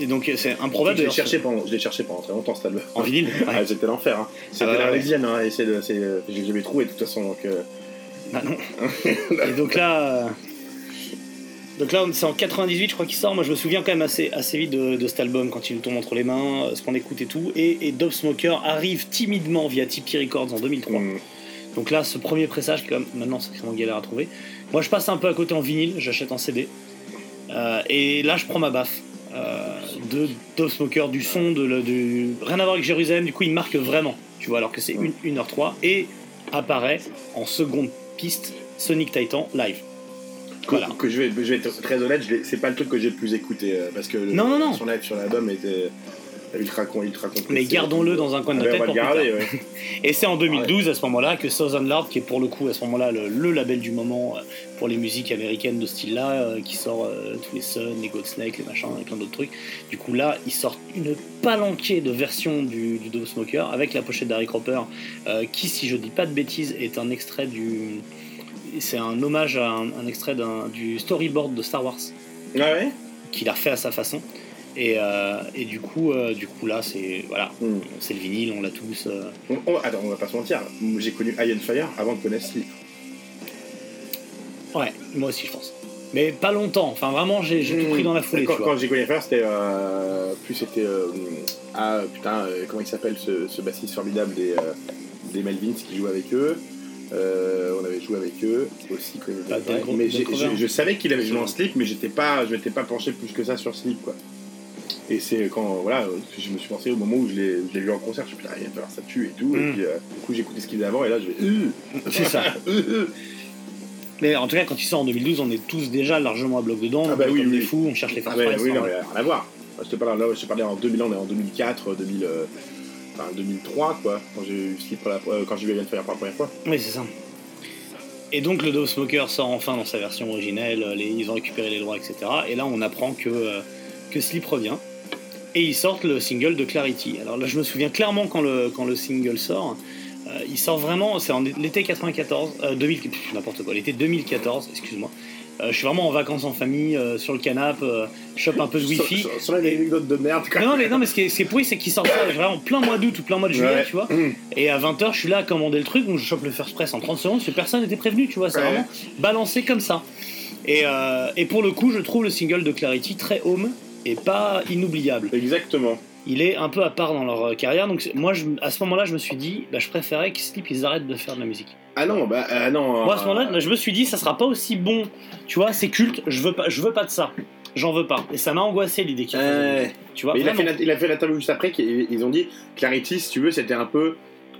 Et donc c'est improbable je l'ai cherché pendant je l'ai cherché pendant très longtemps cet album. en vinyle. ouais. Ah, c'était l'enfer hein. C'était Ah, la ouais. Arlésienne hein, et c'est c'est j'ai jamais trouvé de toute façon donc euh, Ah non. Et donc là, donc là, c'est en 98, je crois qu'il sort. Moi, je me souviens quand même assez, assez vite de, de cet album quand il nous tombe entre les mains, ce qu'on écoute et tout. Et, et Dove Smoker arrive timidement via Tipeee Records en 2003. mm, Donc là, ce premier pressage, même maintenant sacrément galère à trouver. Moi, je passe un peu à côté en vinyle, j'achète en CD. Euh, et là, je prends ma baffe. euh, de Dove Smoker, du son, de, rien à voir avec Jérusalem. Du coup, il marque vraiment, tu vois, alors que c'est 1h03. Et apparaît en seconde piste Sonic Titan live. Que, Voilà. que je vais je vais être très honnête c'est pas le truc que j'ai le plus écouté euh, parce que le- Non, non, non. son live sur l'album était raconte, il te raconte Mais gardons-le dans un coin de Ah notre ben, tête pour plus garder, ouais. Et c'est en 2012 à ce moment-là que Southern Lord, qui est pour le coup à ce moment-là le, le label du moment euh, pour les musiques américaines de ce style-là, euh, qui sort euh, tous les Sun, les Godsnake, les machins et plein d'autres trucs. Du coup là, ils sortent une palanquée de versions du, du Dove Smoker avec la pochette d'Harry Cropper, qui, si je dis pas de bêtises, est un extrait du. C'est un hommage à un, un extrait du storyboard de Star Wars Ah ouais? Qu'il a refait à sa façon. Et, euh, et du coup, euh, du coup là, c'est voilà, Hmm. c'est le vinyle, on l'a tous. euh, On- on- Attends, on va pas se mentir. J'ai connu Iron Fire avant de connaître Sleep. Ouais, moi aussi je pense. Mais pas longtemps, enfin vraiment j'ai tout Hmm. pris dans la foulée, Quand, j'ai connu Fire, c'était. Euh, plus c'était. ah putain, comment il s'appelle ce, ce bassiste formidable des, des Melvins qui joue avec eux Euh, on avait joué avec eux aussi quand Gro- mais je, je savais qu'il avait joué en slip mais j'étais pas je m'étais pas penché plus que ça sur slip quoi et c'est quand voilà je me suis pensé au moment où je l'ai je l'ai vu en concert je me suis dit putain il va falloir ça tue et tout et Mm. puis euh, du coup j'ai écouté ce qu'il faisait avant et là je vais euh, C'est ça. Mais en tout cas, quand il sort en 2012, on est tous déjà largement à bloc dedans. Ah on bah est oui, comme oui. des fous, on cherche les Ah price, oui, hein, non, mais rien à voir. Je te parle là, je te parlais en 2000, on est en 2004, 2000, euh, enfin 2003 quoi, quand j'ai eu Slip pour la, euh, quand j'ai Fire pour la première fois. Oui, c'est ça. Et donc le Dove Smoker sort enfin dans sa version originelle, les- ils ont récupéré les droits, etc. Et là on apprend que, euh, que Sleep revient. Et ils sortent le single de Clarity. Alors là je me souviens clairement quand le, quand le single sort. Euh, il sort vraiment, c'est en l'été 94, euh, 2000, pff, n'importe quoi, l'été 2014, excuse-moi. Euh, je suis vraiment en vacances en famille, euh, sur le canapé, euh, je chope un peu de wifi. Sur, sur, sur une anecdote de merde quand Non, mais, non, mais ce qui est, ce qui est pourri, c'est qu'il sort ça vraiment plein mois d'août ou plein mois de juillet, Ouais. tu vois. Mmh. Et à 20h, je suis là à commander le truc, donc je chope le first press en 30 secondes, parce que personne n'était prévenu, tu vois. C'est Ouais. vraiment balancé comme ça. Et, euh, et pour le coup, je trouve le single de Clarity très home et pas inoubliable. Exactement. Il est un peu à part dans leur euh, carrière, donc moi, je- à ce moment-là, je me suis dit, bah, je préférais que Sleep ils arrêtent de faire de la musique. Ah non, bah ah non. Moi, à ce moment-là, je me suis dit, ça sera pas aussi bon, tu vois, c'est culte, je veux pas, je veux pas de ça. J'en veux pas. Et ça m'a angoissé l'idée qu'il musique, Tu vois, Mais il, a fait la- il a fait l'interview juste après, ils ont dit Clarity, si tu veux, c'était un peu.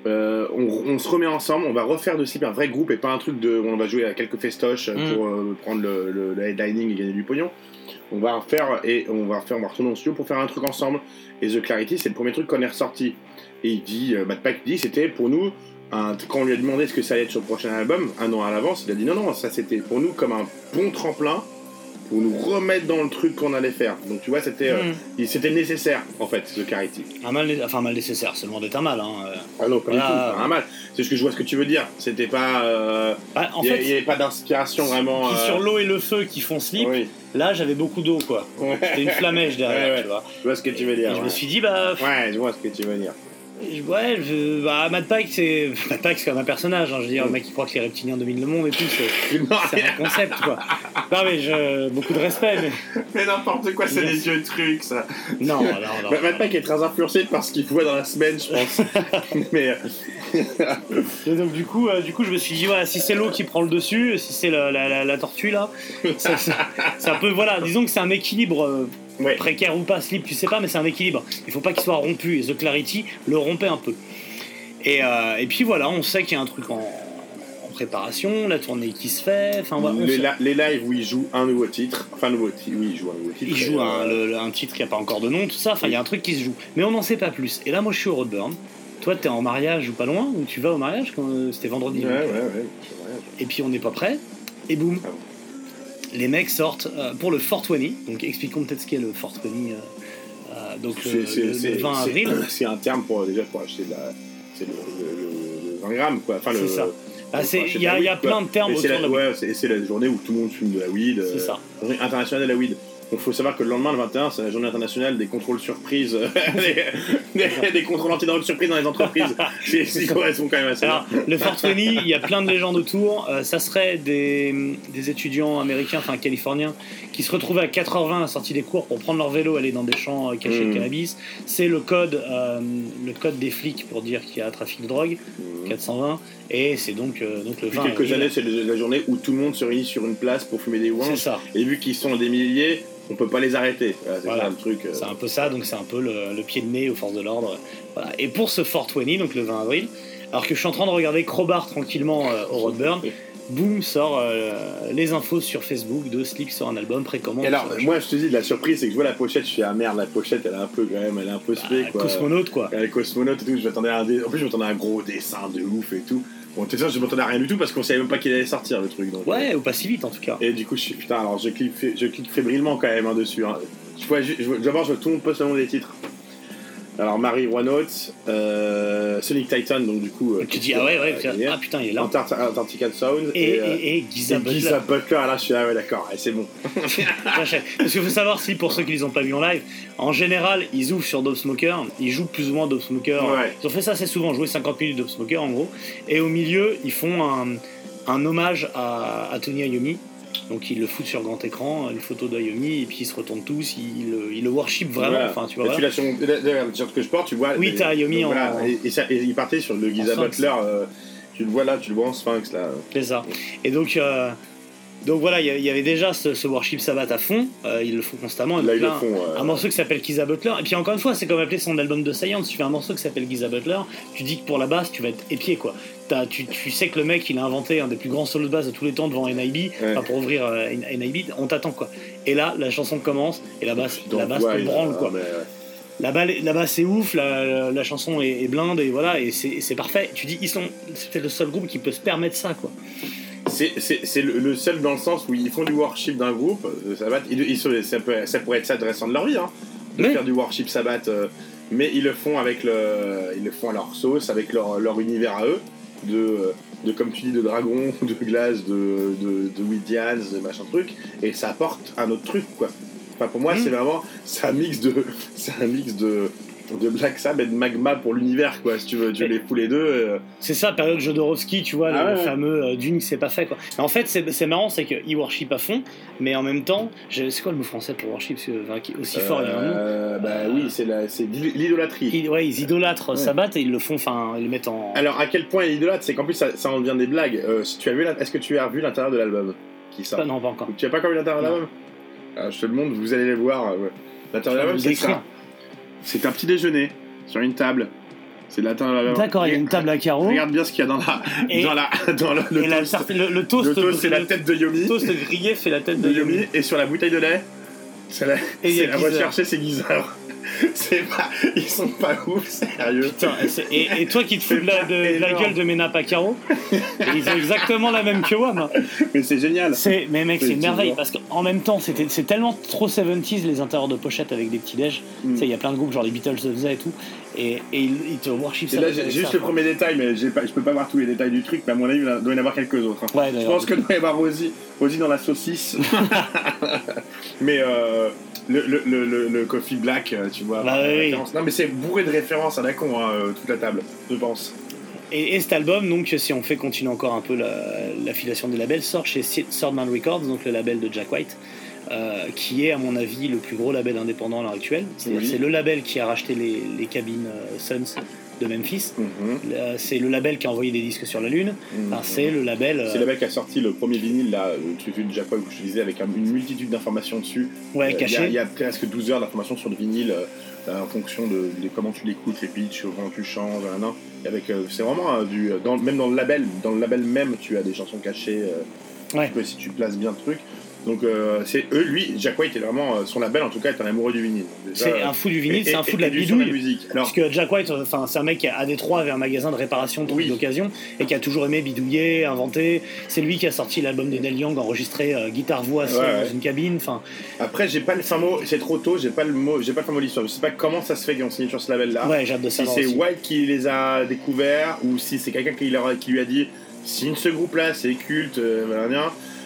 euh, on, on se remet ensemble, on va refaire de Slip un vrai groupe et pas un truc de. On va jouer à quelques festoches euh, Mm. pour euh, prendre le, le- le headlining et gagner du pognon. On va refaire et on va refaire, au studio pour faire un truc ensemble. Et The Clarity, c'est le premier truc qu'on est ressorti. Et il dit, euh, Matt Pike dit, c'était pour nous. quand on lui a demandé ce que ça allait être sur le prochain album, un an à l'avance, il a dit non, non, ça c'était pour nous comme un bon tremplin pour nous remettre dans le truc qu'on allait faire. Donc tu vois, c'était euh, Mm. c'était nécessaire en fait, The Clarity. Un mal, enfin, mal nécessaire, c'est loin d'être un mal. Hein. euh. Ah non, pas Voilà. du tout, un mal. C'est ce que je vois ce que tu veux dire. C'était pas. euh, Bah, en il y a- fait, il y avait pas d'inspiration vraiment. euh, sur l'eau et le feu qui font slip, Oui, là j'avais beaucoup d'eau quoi. Ouais. C'était une flamèche derrière, Ouais, ouais. tu vois. je vois ce que tu veux dire. je me suis dit, bah, Ouais, je vois ce que tu veux dire. Ouais, je, bah, Matt Pike, c'est. Pike, c'est comme un personnage, hein, je veux dire, le mec qui croit que les reptiliens dominent le monde et tout, c'est. Un concept quoi. Non mais je, beaucoup de respect mais mais n'importe quoi, c'est des vieux trucs ça. non non non. Ma- Matt Pike est très influencé par ce qu'il voit dans la semaine, je pense. mais euh, Et donc du coup, euh, du coup je me suis dit voilà si c'est l'eau qui prend le dessus, si c'est la, la, la- la tortue là, ça, ça- c'est un peu voilà disons que c'est un équilibre euh, ouais. précaire ou pas slip tu sais pas mais c'est un équilibre. Il faut pas qu'il soit rompu et The Clarity le rompait un peu. Et, euh, et puis voilà on sait qu'il y a un truc en, en préparation, la tournée qui se fait, enfin voilà. les, la- les lives où il joue un nouveau titre, enfin nouveau titre, oui, il joue un nouveau titre. Il joue un, euh, le- un titre qui a pas encore de nom, tout ça. Enfin, il y a un truc qui se joue. Mais on n'en sait pas plus. Et là, moi, je suis au Roadburn. Toi, t'es en mariage ou pas loin Ou tu vas au mariage quand euh, C'était vendredi. Ouais, ouais, ouais. Et puis, on n'est pas prêt. Et boum. Ah bon. Les mecs sortent euh, pour le 420. Donc, expliquons peut-être ce qu'est le 420. euh, euh, donc, le, c'est- le- c'est- le 20 c'est- avril. C'est un terme pour déjà pour acheter de la. C'est le, le- le- le 20 grammes quoi. Enfin, C'est le, ça. Ah, Il y a, weed, plein de termes autour la, de la ouais, c'est la journée où tout le monde fume de la weed. C'est ça. journée internationale de la weed. Donc faut savoir que le lendemain, le 21, c'est la journée internationale des contrôles surprises, des, des- des contrôles antidrogue surprises dans les entreprises. C'est ce qui correspond quand même à ça. Alors, le 420, il y a plein de légendes autour. Euh, ça serait des, des étudiants américains, enfin californiens, qui se retrouvaient à 4h20 à la sortie des cours pour prendre leur vélo, aller dans des champs euh, cachés de cannabis. C'est le code, euh, le code des flics pour dire qu'il y a trafic de drogue, Mmh. 420. Et c'est donc, euh, donc le Depuis 20 quelques avril. années, c'est la journée où tout le monde se réunit sur une place pour fumer des C'est wangs. ça. Et vu qu'ils sont des milliers, on peut pas les arrêter. Voilà, c'est Voilà. truc. euh. C'est un peu ça, donc c'est un peu le, le pied de nez aux forces de l'ordre. Voilà. Et pour ce 420, donc le 20 avril, alors que je suis en train de regarder Crowbar tranquillement euh, au Roadburn, boum, sort euh, les infos sur Facebook de Sleep sur un album précommande. Alors, moi, je te dis, la surprise, c'est que je vois la pochette, je fais, ah merde, la pochette, elle est un peu, quand même, elle est un peu spé, Ah, quoi. cosmonaute quoi. Elle est cosmonaute et tout, je m'attendais à un dé- En plus, je m'attendais à un gros dessin de ouf et tout. Bon, t'es sûr, je m'attendais à rien du tout parce qu'on savait même pas qu'il allait sortir, le truc. Donc, Ouais, ou pas si vite en tout cas. Et du coup, je suis putain, alors je clique, je clique fébrilement quand même hein, dessus. Hein. Je vois, ju- je vois- D'abord, je vois tout le monde poste le nom des titres. Alors, Marie Wanote, euh, Sonic Titan, donc du coup. euh, tu dis ah ouais ouais, est. ah putain il est là. Antar- Antarctica Sound Et, euh, et, et Giza Butler. Giza Butler. Là, je suis ah ouais, d'accord, c'est bon. Parce qu'il faut savoir, si pour ceux qui les ont pas vus en live, en général, ils ouvrent sur Dope Smoker, ils jouent plus ou moins Dope Smoker. Ouais. Ils ont fait ça assez souvent, jouer 50 minutes Dope Smoker en gros. Et au milieu, ils font un, un hommage à, à Tony Iommi. Donc ils le foutent sur grand écran, une photo d'Ayomi, et puis ils se retournent tous, ils, le- ils le worship vraiment. Voilà. Enfin, tu vois, Et tu l'as sur t-shirt que je porte, tu vois. Oui, t'as Ayomi donc en- voilà, Et, et ça- et il partait sur le Giza. Butler. euh, tu le vois là, tu le vois en Sphinx là. C'est ça. Et donc, euh, donc voilà, il y avait déjà ce, ce worship Sabbath à fond, euh, ils le font constamment. Là, ils le euh, Un morceau qui s'appelle Giza Butler. Et puis encore une fois, c'est comme appeler son album de Science. Tu fais un morceau qui s'appelle Giza Butler, tu dis que pour la basse, tu vas être épié quoi. Tu, tu sais que le mec, il a inventé un des plus grands solos de basse de tous les temps devant NIB, Ouais. pour ouvrir euh, NIB, on t'attend quoi. Et là, la chanson commence et la basse, donc, la basse ouais, te branle quoi. mais, La, basse est ouf, la, la chanson est, est blinde et voilà, et c'est c'est parfait. Tu dis, ils sont, c'est peut-être le seul groupe qui peut se permettre ça quoi. C'est le, le seul dans le sens où ils font du worship d'un groupe, euh, Sabbath, ils, ça, peut- ça pourrait être ça de restant de leur vie, hein, de Oui. faire du worship Sabbath, euh, mais ils le font avec le, ils le font à leur sauce, avec leur, leur univers à eux, de, de comme tu dis, de dragon, de glace, de, de, de Widians, de machin truc, et ça apporte un autre truc, quoi. Enfin, pour moi, Mm. c'est vraiment, c'est un mix de, c'est un mix de, de Black Sabbath et de Magma pour l'univers, quoi, si tu veux, tu les fous les deux. euh, C'est ça, période Jodorowsky, tu vois, Ah le, ouais, le ouais. fameux euh, Dune qui s'est pas fait quoi. Mais en fait, c'est marrant, c'est qu'ils worship à fond, mais en même temps, c'est quoi le mot français pour worship parce que, enfin, qui- Aussi fort, il y a un nom. euh, Bah Euh, oui, c'est l'idolâtrie. Ils, ouais, ils idolâtrent Ouais. Sabbath et ils le font, enfin, ils le mettent en. Alors à quel point il est idolâtre, c'est qu'en plus ça, ça en devient des blagues. Euh, si tu as vu, est-ce que tu as vu l'intérieur de l'album qui sort non, pas encore. Tu as pas encore vu l'intérieur de l'album? Ah, Je te le montre, vous allez les voir. euh. L'intérieur de l'album, c'est ça. C'est un petit déjeuner sur une table. C'est l'album. D'accord, il y a une table à carreaux. Regarde bien ce qu'il y a dans la, Et- dans la, dans le, le et la toast. tarte- le, le toast, Le toast, c'est la le tête de Yomi. toast grillé fait la tête de de Yomi. Yomi. Et sur la bouteille de lait, c'est la, Et y c'est a la recherchée, c'est Geezer. c'est pas, ils sont pas ouf, sérieux. Putain, et, c'est- et- et toi qui te fous de la, de- de la énorme. gueule de Mena Pacaro, ils ont exactement la même que WAM. Mais c'est génial. C'est, mais mec, c'est une merveille parce qu'en même temps, c'était, c'est tellement trop 70s les intérieurs de pochette avec des petits déj. Mm. Tu sais, il y a plein de groupes, genre les Beatles le faisaient et tout. Et, et ils, ils te worship Et ça. là, juste le quoi. premier détail, mais j'ai pas, je peux pas voir tous les détails du truc, mais à mon avis, il doit y en avoir quelques autres. hein. Ouais, Je pense que doit y avoir Rosie, Rosie dans la saucisse. mais euh, le, le, le, le- coffee black, euh, tu vois. Bah oui. Non, mais c'est bourré de références à la con, hein, euh, toute la table, je pense. Et, et cet album, donc, si on fait continuer encore un peu la- l'affiliation des labels, sort chez Swordman Records, donc le label de Jack White, euh, qui est, à mon avis, le plus gros label indépendant à l'heure actuelle. C'est-à-dire Oui. c'est le label qui a racheté les, les cabines euh, Suns de Memphis. Mhm. Euh, C'est le label qui a envoyé des disques sur la Lune. Enfin, c'est le label. euh, C'est le mec qui a sorti le premier vinyle, là, le truc de White que je te disais, avec un- une multitude d'informations dessus. ouais, Euh, il y a- caché. Il y, a presque 12 heures d'informations sur le vinyle euh, en fonction de, de comment tu l'écoutes, les pitchs, comment tu changes, avec, euh, c'est vraiment euh, du, dans, même dans le label, dans le label même, tu as des chansons cachées. euh, Ouais. tu peux- si tu places bien le truc. Donc euh, c'est eux, lui, Jack White est vraiment euh, son label en tout cas est un amoureux du vinyle. C'est un fou du vinyle, c'est un fou de la bidouille. musique. Alors, Parce que Jack White, enfin, c'est un mec qui à Détroit avait un magasin de réparation de Oui. d'occasion et qui a toujours aimé bidouiller, inventer. C'est lui qui a sorti l'album de Neil Young enregistré euh, guitare-voix seul Ouais, dans une cabine. Enfin, après j'ai pas le fin mot, c'est trop tôt, j'ai pas le mot, j'ai pas le fin mot de l'histoire. Je sais pas comment ça se fait qu'ils ont signé sur ce label là. ouais, j'ai hâte de si savoir. c'est aussi. White qui les a découverts ou si c'est quelqu'un qui, a- lui a dit signe ce groupe là c'est culte euh.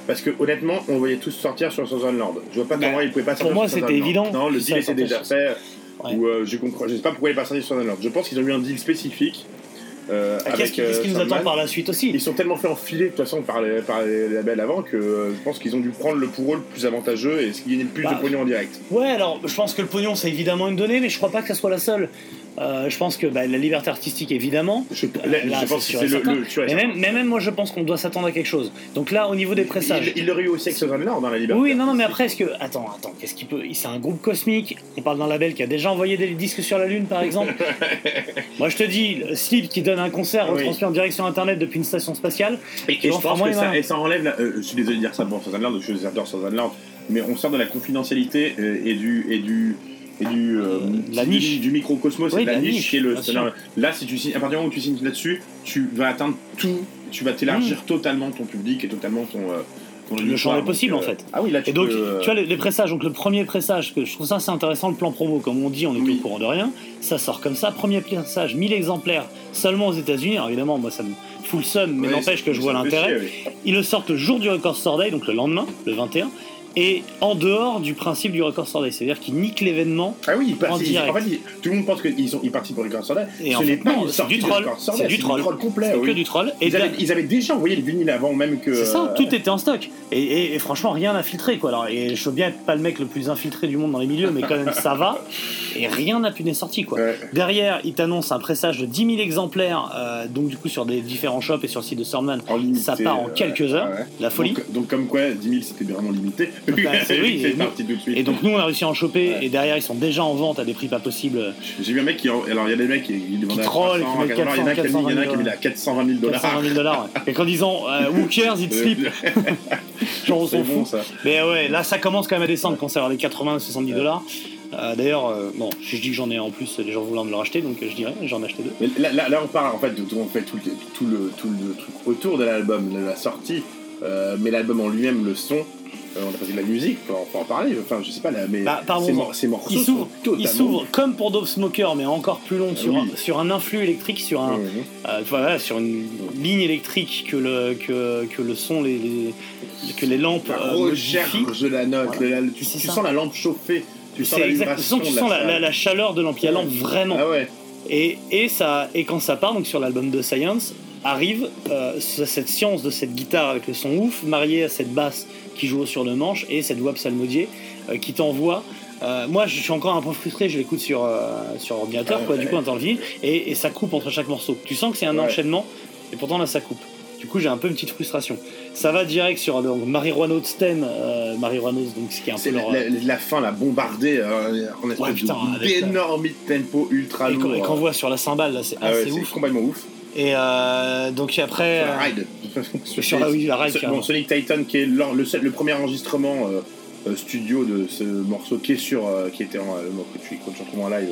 Parce que honnêtement on voyait tous sortir sur Southern Lord je vois pas Bah, comment ils pouvaient pas sortir pour moi, c'était évident. Non le deal était déjà sur- fait Ouais. ou euh, je comprends je sais pas pourquoi ils sont pas sortis sur Southern Lord je pense qu'ils ont eu un deal spécifique euh, Ah, avec Qu'est-ce qui, qu'est-ce qui euh, nous attend par la suite aussi ils sont tellement fait enfiler de toute façon par les, par les labels avant que euh, je pense qu'ils ont dû prendre le pour eux le plus avantageux et ce qui gagnait le plus Bah, de pognon en direct. Ouais, alors je pense que le pognon c'est évidemment une donnée, mais je crois pas que ça soit la seule. Euh, je pense que bah, la liberté artistique évidemment. je, là, là, je pense que c'est le, Mais même, mais même moi je pense qu'on doit s'attendre à quelque chose. Donc là, au niveau des pressages. il, il l'aurait eu aussi avec Southern Lord dans la liberté Oui, non, non, mais après, est-ce que. Attends, attends, qu'est-ce qu'il peut. C'est un groupe cosmique. On parle d'un label qui a déjà envoyé des disques sur la Lune, par exemple. Moi, je te dis, Sleep qui donne un concert Oui. retransmis en direct sur internet depuis une station spatiale. Et, je pense que ça, mains. et ça enlève. la- euh, je suis désolé de dire ça pour Sutherland, je j'adore Sutherland, mais on sort de la confidentialité euh, et du. Et du et du, euh, la du- niche. du, microcosmos Oui, et de la, la niche, niche, qui est le. Là, si tu signes, à partir du moment où tu signes là-dessus, tu vas atteindre tout, tu vas t'élargir totalement ton public et totalement ton. euh, ton Le champ est possible, euh, en fait. Ah oui, là tu Et donc, peux, tu vois, les, les pressages, donc le premier pressage, que je trouve ça assez intéressant, le plan promo, comme on dit, on est Oui. au courant de rien, ça sort comme ça, premier pressage, 1000 exemplaires seulement aux États-Unis. Alors évidemment, moi ça me fout le seum, mais ouais, n'empêche que je vois l'intérêt. oui. Ils le sortent le jour du Record Store Day, donc le lendemain, le 21, et en dehors du principe du Record Store Day. C'est-à-dire qu'ils niquent l'événement. Ah oui, ils En direct. En fait, ils- tout le monde pense qu'ils sont, ils participent au Record Store Day. Et Ce n'est pas une sortie du troll. Record C'est du troll. complet. C'est oui. que du troll. Et Ils avaient, da- ils avaient déjà envoyé le vinyle avant même que. C'est ça, euh, tout était en stock. Et, et- et franchement, rien n'a filtré. Quoi. Alors, et je veux bien être pas le mec le plus infiltré du monde dans les milieux, mais quand même, ça va. Et rien n'a pu n'est sorti. Quoi. ouais. Derrière, ils t'annoncent un pressage de 10 000 exemplaires, euh, donc du coup sur des différents shops et sur le site de limité, Ça part en euh, quelques heures, ouais. la folie. Donc, donc comme quoi, 10 000 c'était vraiment limité. C'est- oui, c'est et parti tout de suite. Et donc nous, on a réussi à en choper, Ouais. et derrière, ils sont déjà en vente à des prix pas possibles. J'ai vu un mec qui. Alors il y a des mecs qui, qui demandaient à trollent, 300, qui mettent 400, il y en a qui a mis- mis 420 la 420 000 dollars. 420 000 dollars. Et qu'en disant euh, Who cares, it's sleep, genre on s'en bon ça. Mais ouais, là ça commence quand même à descendre quand c'est vers les 80 70 dollars. Euh, D'ailleurs, euh, bon, je dis que j'en ai en plus, les gens voulant me le racheter, donc je dirais, j'en ai acheté deux. Mais là, là, là, on parle en fait de on fait tout le, tout le, tout le truc autour de l'album, de la sortie, euh, mais l'album en lui-même, le son, on a pas dit de la musique, faut, faut en parler, enfin je sais pas, là, mais Bah, ces, mor- ces morceaux Il sont s'ouvre, totalement... il comme pour Dove Smoker, mais encore plus long sur, Oui. un, sur un influx électrique, sur un, euh, voilà, sur une ligne électrique que le que, que le son, les, les- que les lampes La euh, recharge de la note, Voilà. le- la- tu, sens la lampe chauffée, tu sens la vibration tu de sens la, salle. la- la chaleur de l'ampli à lampe vraiment. Ah ouais, Et, et, ça, et quand ça part, donc sur l'album de Science, arrive euh, ce- cette science de cette guitare avec le son ouf, mariée à cette basse qui joue sur le manche et cette voix psalmodiée euh, qui t'envoie. euh, moi, je suis encore un peu frustré, je l'écoute sur, euh, sur ordinateur, quoi, du coup, dans le vinyle, et, et ça coupe entre chaque morceau. Tu sens que c'est un enchaînement, et pourtant là, ça coupe. Du coup, j'ai un peu une petite frustration. Ça va direct sur donc, Marijuana Stem, euh, Marijuana, donc ce qui est un peu la, leur. la, la fin, la bombardée euh, en espèce Ouais, de- avec la- tempo ultra et lourd. et quand on voit sur la cymbale, là, c'est ah assez ouf. complètement ouf. Et euh, donc après. Sur la ride. sur la- oui, la ride, Ce- carrément. bon, Sonic Titan qui est le, seul- le premier enregistrement euh, euh, studio de ce morceau qui est sur euh, qui était en le que tu en live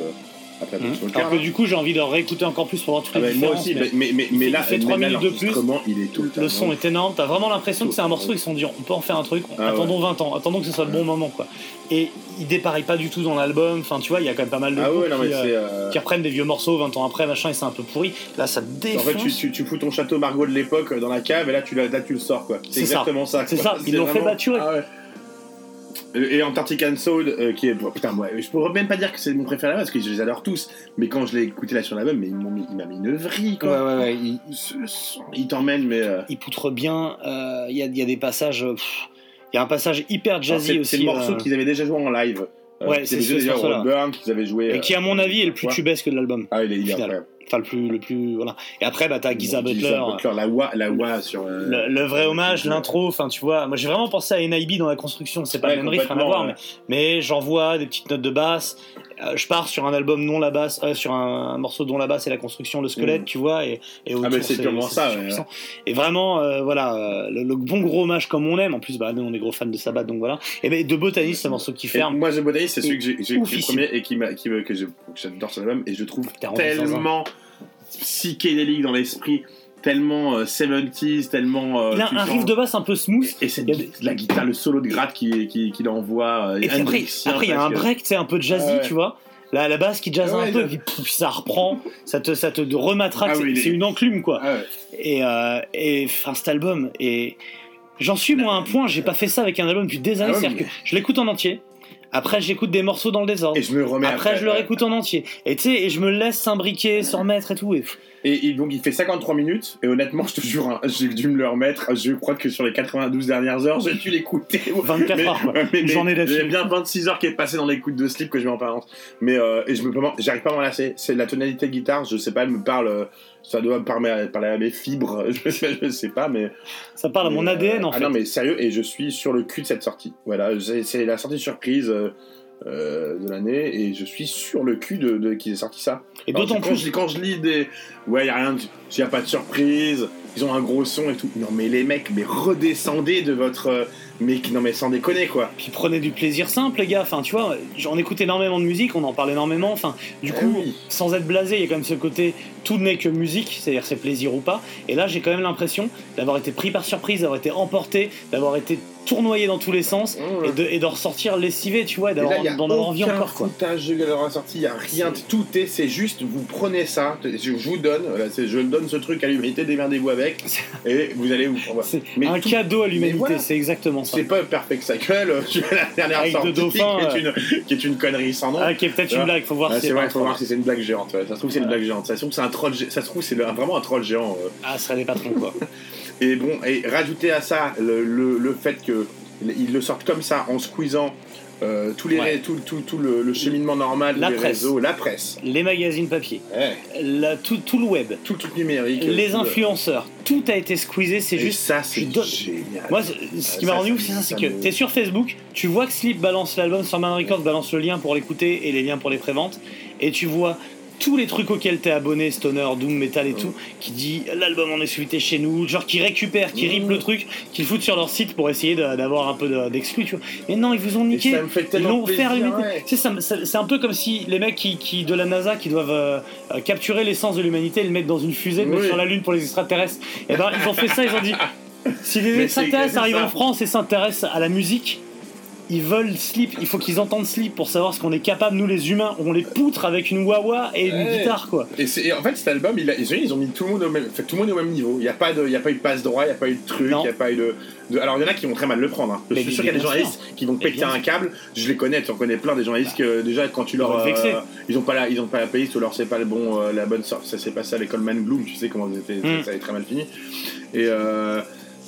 après Alors que là. du coup, j'ai envie de réécouter encore plus pour voir toutes Ah les bah, moi aussi, mais mais, mais, là, fait mais trois là, minutes de plus. il est totalement. le son est énorme. T'as vraiment l'impression que c'est un Tout. morceau. Ils se sont dit, on peut en faire un truc. Ah attendons 20 ans. Attendons que ce soit le bon moment, quoi. Et il dépareille pas du tout dans l'album. Enfin, tu vois, il y a quand même pas mal de Ah groupes ouais, non, mais qui, euh, euh, qui reprennent des vieux morceaux 20 ans après, machin, et c'est un peu pourri. Là, ça En défonce. fait, tu, tu, tu fous ton château Margot de l'époque euh, dans la cave et là tu, la- là, tu le sors quoi. C'est exactement ça. C'est ça, ils l'ont fait baturer. Ah. Et Antarctic and Soul, euh, qui est. putain, moi, je pourrais même pas dire que c'est mon préféré parce que je les adore tous. Mais quand je l'ai écouté là sur l'album, mais mis- il m'a mis une vrille Ouais, quoi. ouais, ouais. Il, Ce son, Il t'emmène, mais. euh, il poutre bien. euh, Il y, a, il y a des passages. euh, Il y a un passage hyper jazzy aussi. C'est le morceau euh, qu'ils avaient déjà joué en live. Euh, Ouais, c'est ce- morceau-là. qu'ils avaient joué. et qui, à mon avis, est le plus tubesque de l'album. Ah, il est, il est incroyable. Enfin, le plus, le plus, voilà. Et après, bah, t'as Giza Bon, Butler. la wa, la wa sur. euh, Le, le vrai hommage, l'intro, enfin tu vois, moi j'ai vraiment pensé à NIB dans la construction, c'est pas Ouais, le même riff, rien à voir, mais, mais j'envoie des petites notes de basse, je pars sur un album non la basse, euh, sur un, un morceau dont la basse et la construction, le squelette, Mm. tu vois, et, et autour, mais c'est purement ça, ouais. Et vraiment, euh, voilà, euh, le, le bon gros hommage comme on aime, en plus bah nous on est gros fans de Sabbath, donc voilà, et ben de Botanist, ce morceau qui Et ferme, moi, The Botanist, c'est celui que j'ai Oufissime. premier et qui m'a, qui que j'adore sur l'album et je trouve tellement psychédélique dans l'esprit, tellement euh, 70s, tellement. euh, il a un riff de basse un peu smooth, Et c'est la guitare, le solo de gratte qui, qui, qui l'envoie. euh, Et puis après, il y a un break, sais, un peu jazzy, tu vois. La, la basse qui jazz ouais, un peu, puis ça reprend, ça te, ça te rematraque, Ah c'est oui, c'est une enclume quoi. Ah ouais. Et, euh, et enfin, cet album, et j'en suis moi à un point, j'ai pas fait ça avec un album depuis des années, Ah ouais, mais- que je l'écoute en entier, après j'écoute des morceaux dans le désordre. Et je me remets Après, je le ouais. réécoute en entier. Et tu sais, et je me laisse s'imbriquer, s'en remettre et tout. Et Et, et donc il fait 53 minutes, et honnêtement, je te jure, hein, j'ai dû me le remettre. Je crois que sur les 92 dernières heures, j'ai dû l'écouter. 24 Mais- heures, quoi. mais- Une mais journée J'ai bien 26 heures qui est passé dans l'écoute de Slip que je mets en permanence. Mais euh, et je me j'arrive pas à m'en lasser. C'est la tonalité de guitare, je sais pas, elle me parle. euh, Ça doit me parler, parler à mes fibres, je sais, je sais pas, mais. Ça parle à mon ADN euh, en ah fait. non, mais sérieux, et je suis sur le cul de cette sortie. Voilà, c'est la sortie surprise. euh, euh, de l'année et je suis sur le cul de, de qu'ils aient sorti ça. Et d'autant quand plus. je, quand je lis des. Ouais, y a rien, y a pas de surprise, ils ont un gros son et tout. Non, mais les mecs, mais redescendez de votre. Mais non, mais sans déconner quoi. Qui prenaient du plaisir simple, les gars. Enfin, tu vois, on écoute énormément de musique, on en parle énormément. Enfin, du Eh coup, oui. sans être blasé, il y a quand même ce côté tout n'est que musique, c'est-à-dire c'est plaisir ou pas. Et là, j'ai quand même l'impression d'avoir été pris par surprise, d'avoir été emporté, d'avoir été tournoyé dans tous les sens Oh, et de, et de ressortir lessivé, tu vois, et Et là, d'avoir- a d'en avoir envie encore, quoi. foutage de leur sortie, il y a rien, tout est, c'est juste, vous prenez ça, je, vous donne, voilà, c'est- je donne ce truc à l'humanité, démerdez-vous avec, et vous allez vous. C'est Mais un tout- cadeau à l'humanité, voilà. c'est exactement ça. C'est pas Perfect Cycle, tu vois, la dernière Avec sortie deux dauphins, qui, est une, qui est une connerie sans nom. Ah, qui est peut-être une blague, faut voir Ah, si c'est vrai, faut voir si c'est une blague géante. ouais. Ça se trouve, c'est une blague géante. Ça se trouve, c'est un troll. Ça se trouve, c'est vraiment un troll géant. euh. Ah, ce serait des patrons, quoi. Et bon, et rajouter à ça le, le, le fait que ils le sortent comme ça en squeezant euh, tous les, Ouais. tout, tout, tout le, le cheminement normal La des presse. réseaux, la presse, Les magazines papier, ouais, la- tout, tout le web, tout le truc numérique, les tout le- influenceurs, tout a été squeezé, c'est juste ça, c'est génial. Moi, ce qui m'a rendu ouf, c'est ça, c'est que me- t'es sur Facebook, tu vois que Sleep balance l'album, Storman Records balance le lien pour l'écouter et les liens pour les préventes, et tu vois tous les trucs auxquels t'es abonné, Stoner, Doom, Metal et tout, qui dit l'album en exclusivité chez nous, genre qui récupère, qui rip Mmh. le truc, qui le foutent sur leur site pour essayer de- d'avoir un peu de- d'exclus, tu vois. Mais non, ils vous ont niqué. ça me fait Ils tellement l'ont ouais. C'est un peu comme si les mecs qui, qui- de la NASA qui doivent euh, euh, capturer l'essence de l'humanité et le mettre dans une fusée, le mettre sur la Lune pour les extraterrestres. Et ben ils ont fait ça, ils ont dit si les extraterrestres arrivent en. France et s'intéressent à la musique, ils veulent Sleep, il faut qu'ils entendent Sleep pour savoir ce qu'on est capable, nous les humains, on les poutre avec une wah et une guitare quoi. Et, c'est- et en fait, cet album, il a- ils, ont, ils mis tout le monde au même, fait, tout le monde au même niveau. Il n'y a, pas de- il y a pas eu de passe droit, il n'y a pas eu de truc, il n'y a pas eu de, de- Alors, il y en a qui vont très mal le prendre. hein. Je Mais suis sûr qu'il y a des journalistes qui vont péter un câble. Je les connais, tu en connais plein des journalistes que déjà, quand tu leur. Ils vont être vexés. ils n'ont pas, la- ils ont pas la playlist ou leur c'est pas le bon, euh, la bonne sorte. Ça s'est passé à l'école Man Gloom, tu sais comment c'était, Mm. ça avait très mal fini. Et. euh,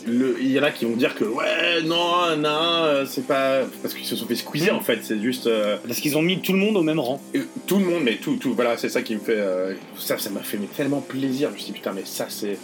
il y en a qui vont dire que ouais non non euh, c'est pas parce qu'ils se sont fait squeezer en fait c'est juste euh, Parce qu'ils ont mis tout le monde au même rang. et tout le monde, mais tout, tout, voilà, c'est ça qui me fait. euh, ça, ça m'a fait mais tellement plaisir. Je me suis dit, putain, mais ça, c'est.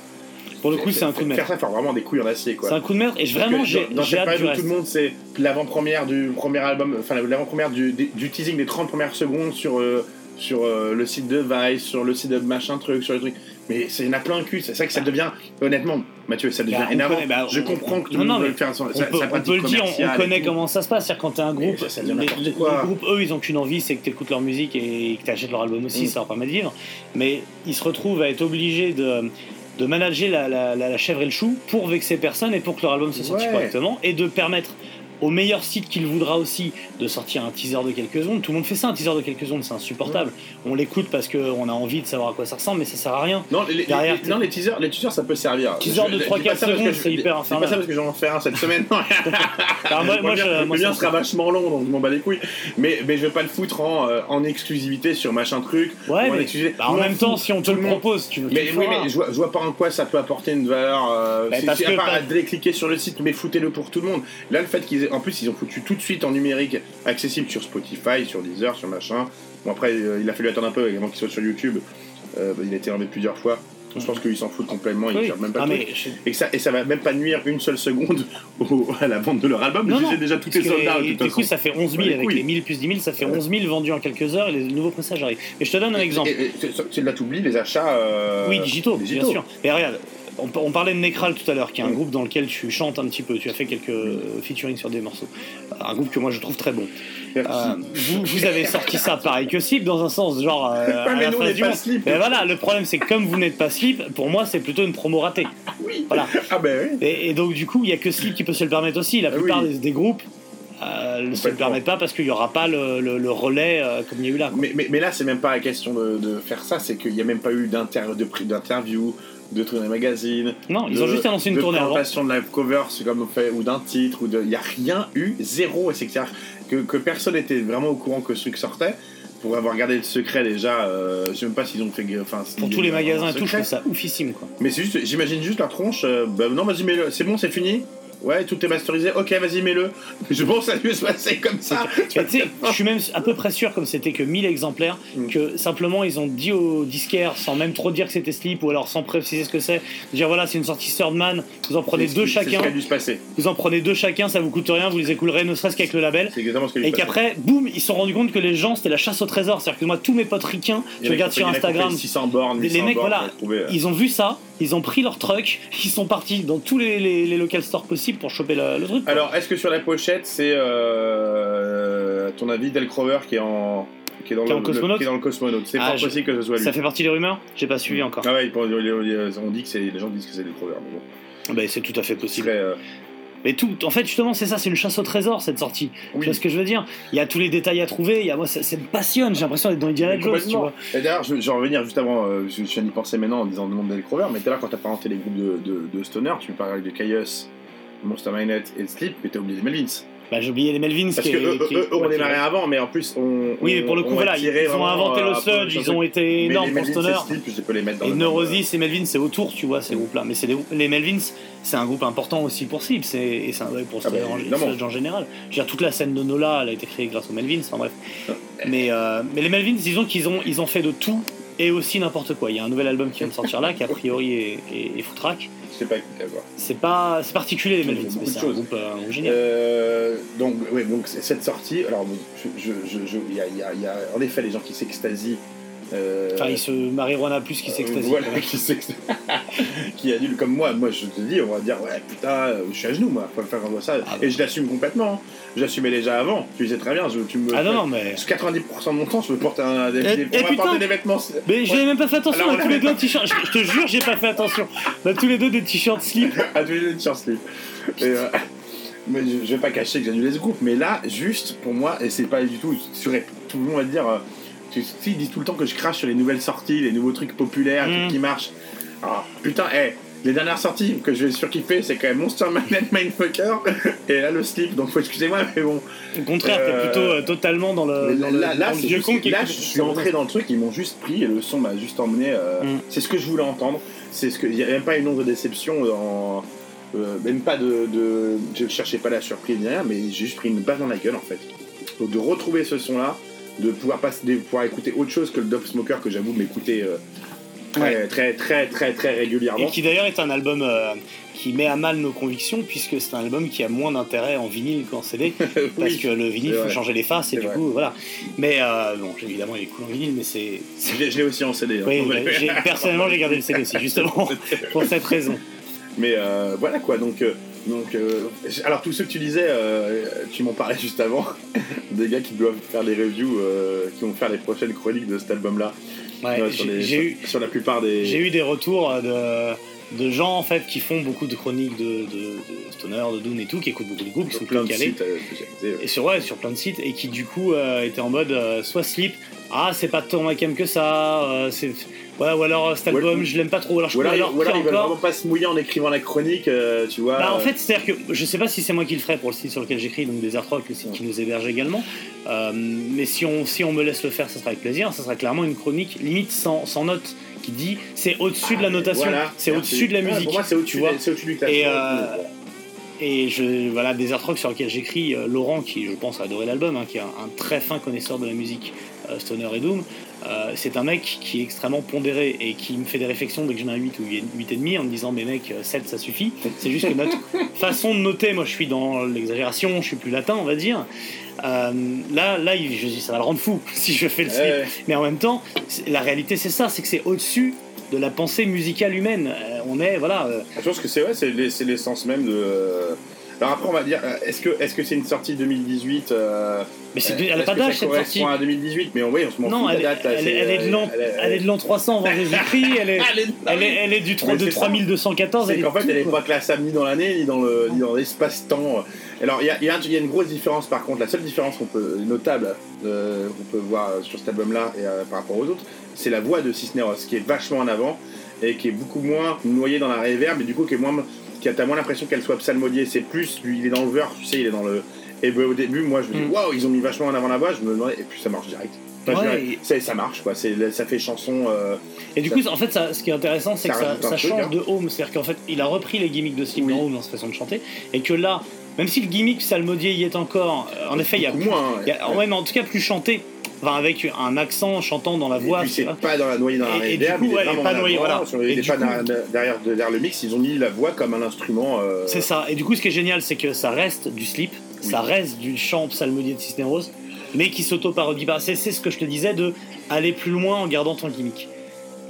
Pour le coup, c'est un coup de Faire maître. ça, faire vraiment des couilles en acier, C'est quoi. un coup de maître et vraiment j'ai dans- cette période où tout le monde, c'est l'avant-première du premier album, enfin l'avant-première du, du teasing des 30 premières secondes sur, euh, sur euh, le site de Vice, sur le site de machin truc, sur les trucs. Mais c'est- il y en a plein le cul, c'est ça que ça devient, honnêtement, Mathieu, ça devient Bah, énervant. connaît- bah, je comprends que tout le monde veut faire On sa, peut, sa on pratique peut le dire, on- connaît comment ça se passe. C'est-à-dire quand t'es un groupe, ça les, les- groupes, eux, ils ont qu'une envie, c'est que t'écoutes leur musique et que t'achètes leur album aussi, Mm. ça leur permet de vivre. Mais ils se retrouvent à être obligés de, de manager la, la- la- la chèvre et le chou pour vexer personne et pour que leur album se sorte Ouais. correctement et de permettre au meilleur site qu'il voudra aussi de sortir un teaser de quelques secondes. Tout le monde fait ça, un teaser de quelques secondes, c'est insupportable. On l'écoute parce qu'on a envie de savoir à quoi ça ressemble, mais ça sert à rien. Non, les, les- Derrière, les- non, les teasers, les teasers, ça peut servir. Teaser de je 3-4 dis pas ça parce que secondes, c'est hyper je dis pas infernal. ça parce que j'en en faire un cette semaine. Alors, moi- moi, je- moi, le mien ça- sera vachement long, donc je m'en bats les couilles. Mais, mais je vais pas le foutre en, euh, en exclusivité sur machin truc. Ouais, ou en mais exclusivité. bah, en même temps, si on te le propose, tu veux Mais oui, mais je vois, pas en quoi ça peut apporter une valeur. Euh, Bah, c'est- c'est à part pas- à aller cliquer sur le site, mais foutez-le pour tout le monde. Là, le fait qu'ils aient, en plus, ils ont foutu tout de suite en numérique, accessible sur Spotify, sur Deezer, sur machin. Bon, après, euh, il a fallu attendre un peu avant qu'il soit sur YouTube. Euh, il a été enlevé plusieurs fois. Je pense qu'ils s'en foutent complètement, ils Oui. gèrent même pas Ah, mais Et, que ça, et ça va même pas nuire une seule seconde au- à la vente de leur album. Non, non, déjà de les- toute du coup, ça fait 11 000 Ouais, les avec les 1000 plus 10 000, ça fait Ouais. 11 000 vendus en quelques heures et les nouveaux pressages arrivent. Et je te donne un exemple. Et- et- là, t'oublies les achats. euh, oui, digitaux, bien sûr. Mais regarde, on, on parlait de Necral tout à l'heure, qui est un groupe dans lequel tu chantes un petit peu. Tu as fait quelques euh, featuring sur des morceaux. Un groupe que moi je trouve très bon. Euh, vous, vous avez sorti ça pareil que Slip dans un sens, genre. euh, à mais la nous, on face n'est du pas monde. Slip. Mais voilà, le problème c'est que comme vous n'êtes pas Slip, pour moi c'est plutôt une promo ratée. Oui. Voilà. Ah ben oui. Et, et donc du coup, il y a que Slip qui peut se le permettre aussi. La Ah plupart oui. des, des groupes euh, ne se le permettent pas parce qu'il n'y aura pas le, le- le relais euh, comme il y a eu là. Mais, mais, mais là, c'est même pas la question de, de faire ça, c'est qu'il n'y a même pas eu d'interview, de les magazines. Non, ils de- ont juste annoncé une de tournée avant. présentation de live cover, c'est comme on fait, ou d'un titre, ou de. Il n'y a rien eu, zéro. Et c'est que, que, que personne n'était vraiment au courant que ce truc sortait. Pour avoir gardé le secret déjà, euh, je sais même pas s'ils ont fait. Enfin, Pour tous les magasins et tout, je trouve ça oufissime quoi. Mais c'est juste, j'imagine juste la tronche. euh, bah non, vas-y, mais c'est bon, c'est fini. Ouais, tout est masterisé. Ok, vas-y, mets-le. Je pense que ça a dû se passer comme ça. Je suis même à peu près sûr, comme c'était que 1000 exemplaires, Mm. que simplement ils ont dit au disquaire, sans même trop dire que c'était Sleep, ou alors sans préciser ce que c'est, dire voilà, c'est une sortie Thirdman, vous en prenez deux c'est ce qui chacun, a dû se passer. vous en prenez deux chacun, ça vous coûte rien, vous les écoulerez ne serait-ce qu'avec le label. C'est exactement ce qui a dû Et qu'après, boum, ils se sont rendus compte que les gens, c'était la chasse au trésor. C'est-à-dire que moi, tous mes potes ricains, je regarde sur Instagram, fait 600 bornes, les 800 mecs, voilà, euh, ils ont vu ça, ils ont pris leur truck, ils sont partis dans tous les, les, les local stores possibles pour choper le, le truc. quoi. Alors, est-ce que sur la pochette, c'est, euh, à ton avis, Del Crover qui est en. Qui est dans, Qui le, cosmonaute qui est dans le cosmonaute? C'est Ah, fort je- possible que ce soit lui. ça fait partie des rumeurs? J'ai pas suivi encore. Ah ouais, on dit que c'est les gens disent que c'est Del Crover. Mais bon, Bah, c'est tout à fait possible. euh, Mais tout, en fait, justement, c'est ça, c'est une chasse au trésor cette sortie. Tu vois ce que je veux dire? Il y a tous les détails à trouver. Il y a, moi, ça, ça me passionne. J'ai l'impression d'être dans Indiana Jones, tu vois. Et d'ailleurs, je, je vais revenir juste avant, euh, je, je viens d'y penser maintenant en disant le nom de Crover, mais tout à l'heure, quand t'as présenté les groupes de, de, de Stoner, tu me parlais de Caius, Monster Magnet et Sleep, mais t'as oublié les Melvins. Bah, j'ai oublié les Melvins. Parce qui que est- eux, qui- eux, eux, on ouais, avant, mais en plus, on. Oui, mais pour le coup, on voilà, a ils, ont inventé euh, le sludge, sur ils ont été énormes pour Stoner. et mettre dans Et Neurosis Melvins, c'est autour, tu vois, ces groupes-là. Mais c'est les Melvins, c'est un groupe important aussi pour c'est- et c'est un ouais, pour Ah bah, Stoner en, général. Je veux dire, toute la scène de Nola, elle a été créée grâce aux Melvins, enfin bref. Mais, euh, mais les Melvins, disons qu'ils ont, ils ont fait de tout et aussi n'importe quoi. Il y a un nouvel album qui vient de sortir là, qui a priori est, est, est foutraque. Je sais pas. C'est pas, c'est particulier les Melvins, mais c'est un groupe, euh, génial. Euh, donc, ouais, donc c'est- cette sortie, alors, je, y, a, il y a- il y a en effet les gens qui s'extasient. Euh, Enfin, il se marijuana plus qu'il s'extasie. Euh, Voilà, qui s'extasie. qui annule comme moi. Moi, je te dis, on va dire, ouais, putain, euh, je suis à genoux, moi, faut faire comme ça. Ah et je l'assume complètement. hein. J'assumais déjà avant. Tu sais très bien, je, tu me. Ah non, non, mais. Parce que 90% de mon temps, je peux porter un, des, des- on va putain porter des vêtements. Mais j'avais même pas fait attention, Alors, on a tous les deux un t-shirt. Je, je te jure, j'ai pas fait attention. On a tous les deux des t-shirts slip. à tous les deux de sur slip. Et, euh, mais je, vais pas cacher que j'annulais ce groupe, mais là, juste pour moi, et c'est pas du tout, tout le monde va te dire, tu sais, ils disent tout le temps que je crache sur les nouvelles sorties, les nouveaux trucs populaires, Mm. trucs qui marchent. Ah, putain, eh, les dernières sorties que je vais surkiffer, c'est quand même Monster Magnet Mindfucker et là le slip, donc faut excusez-moi, mais bon. Au contraire, Euh, t'es plutôt euh, totalement dans le, là, là, dans le c'est vieux juste- con qui là, écoute- je suis entré dans le truc, ils m'ont juste pris et le son m'a juste emmené. euh, Mm. C'est ce que je voulais entendre. C'est ce que il y a même pas une onde de déception euh, même pas de, de- Je cherchais pas la surprise rien, mais j'ai juste pris une balle dans la gueule en fait. Donc de retrouver ce son-là, de pouvoir passer, de pouvoir écouter autre chose que le Dove Smoker que j'avoue m'écouter euh, très, très très très très régulièrement. Et qui d'ailleurs est un album euh, qui met à mal nos convictions, puisque c'est un album qui a moins d'intérêt en vinyle qu'en CD, parce que le vinyle, c'est faut changer les faces, et C'est du vrai. coup, voilà. Mais euh, bon, évidemment, il est cool en vinyle, mais c'est. c'est- Je l'ai- aussi en CD. hein. Oui, personnellement, j'ai gardé le CD aussi, justement, pour cette raison. Mais euh, voilà quoi, donc, euh, donc euh, alors tous ceux que tu disais, euh, tu m'en parlais juste avant, des gars qui doivent faire les reviews, euh, qui vont faire les prochaines chroniques de cet album-là, Ouais, sur, j'ai- les- j'ai sur- eu, sur la plupart des. J'ai eu des retours euh, de, de gens en fait qui font beaucoup de chroniques de, de, de Stoner, de Dune et tout, qui écoutent beaucoup de groupes, qui sont plein plus de sites euh. Et sur, ouais, sur plein de sites, et qui du coup euh, étaient en mode soit slip, ah c'est pas tant ma cam que ça, c'est. Ouais, ou alors euh, cet album je l'aime pas trop, alors je Ou alors, ou ils veulent encore. vraiment pas se mouiller en écrivant la chronique, euh, tu vois. Bah, en euh, fait, c'est-à-dire que je sais pas si c'est moi qui le ferai pour le site sur lequel j'écris, donc des Rock, le site qui nous héberge également. Euh, mais si on, si on me laisse le faire, ça sera avec plaisir. Ça sera clairement une chronique limite sans, sans note qui dit c'est au-dessus de la notation, voilà, c'est au-dessus de la Ouais, musique. pour moi, c'est au-dessus du classement. Et, euh, Et je, voilà, des rock sur lesquels j'écris, Laurent, qui je pense a adoré l'album, hein, qui est un, un très fin connaisseur de la musique Stoner et Doom, euh, c'est un mec qui est extrêmement pondéré et qui me fait des réflexions dès que j'en ai un 8 ou 8,5 en me disant, mais mec, euh, 7 ça suffit. C'est juste que notre façon de noter, moi je suis dans l'exagération, je suis plus latin, on va dire. Euh, là, là, je dis, ça va le rendre fou si je fais le slip. Ouais. Mais en même temps, la réalité c'est ça, c'est que c'est au-dessus de la pensée musicale humaine. Euh, on est, voilà. euh, Je pense que c'est ouais, c'est l'essence même de. Alors après, on va dire, euh, est-ce que est-ce que c'est une sortie 2018 euh, mais c'est- euh, elle n'a pas que d'âge cette sortie. à 2018, mais on, oui, on se Non, elle, la date. là, elle, est- elle est de l'an, euh, elle est- elle est de l'an 300 avant Jésus-Christ, elle est, Elle est- elle du, de c'est ça. 3214. C'est qu'en fait, tout, elle n'est pas classable ni dans l'année, ni dans le- ni dans l'espace-temps. Alors, il y a, il y a un- il y a une grosse différence par contre. La seule différence qu'on peut, notable euh, qu'on peut voir sur cet album-là et euh, par rapport aux autres, c'est la voix de Cisneros qui est vachement en avant et qui est beaucoup moins noyée dans la réverb et du coup qui est moins. T'as moins l'impression qu'elle soit psalmodiée. C'est plus, lui, il est dans le verre, tu sais, il est dans le. Et ben, au début, moi, je me dis, Mm. waouh, ils ont mis vachement en avant la voix, je me demandais, et puis ça marche direct. Enfin, je Ouais, dirais, et- c'est- ça marche, quoi. C'est, ça fait chanson. euh, Et du coup, en fait, ça, ce qui est intéressant, c'est que ça, ça truc, change hein. de Home. C'est-à-dire qu'en fait, il a repris les gimmicks de Slip Oui. dans Home dans sa façon de chanter. Et que là, même si le gimmick salmodier y est encore, euh, en effet, il y a beaucoup plus- moins. hein. il y a- ouais, mais en tout cas, plus chanté. Enfin, avec un accent chantant dans la Et voix. puis c'est vois. pas dans la noyée dans la Et- et du coup, est pas voilà. Et du pas coup- derrière, derrière, le mix, ils ont mis la voix comme un instrument. euh, C'est ça. Et du coup, ce qui est génial, c'est que ça reste du slip, ça reste du chant psalmodier de Cisneros, mais qui s'auto-parodie pas. C'est ce que je te disais de aller plus loin en gardant ton gimmick.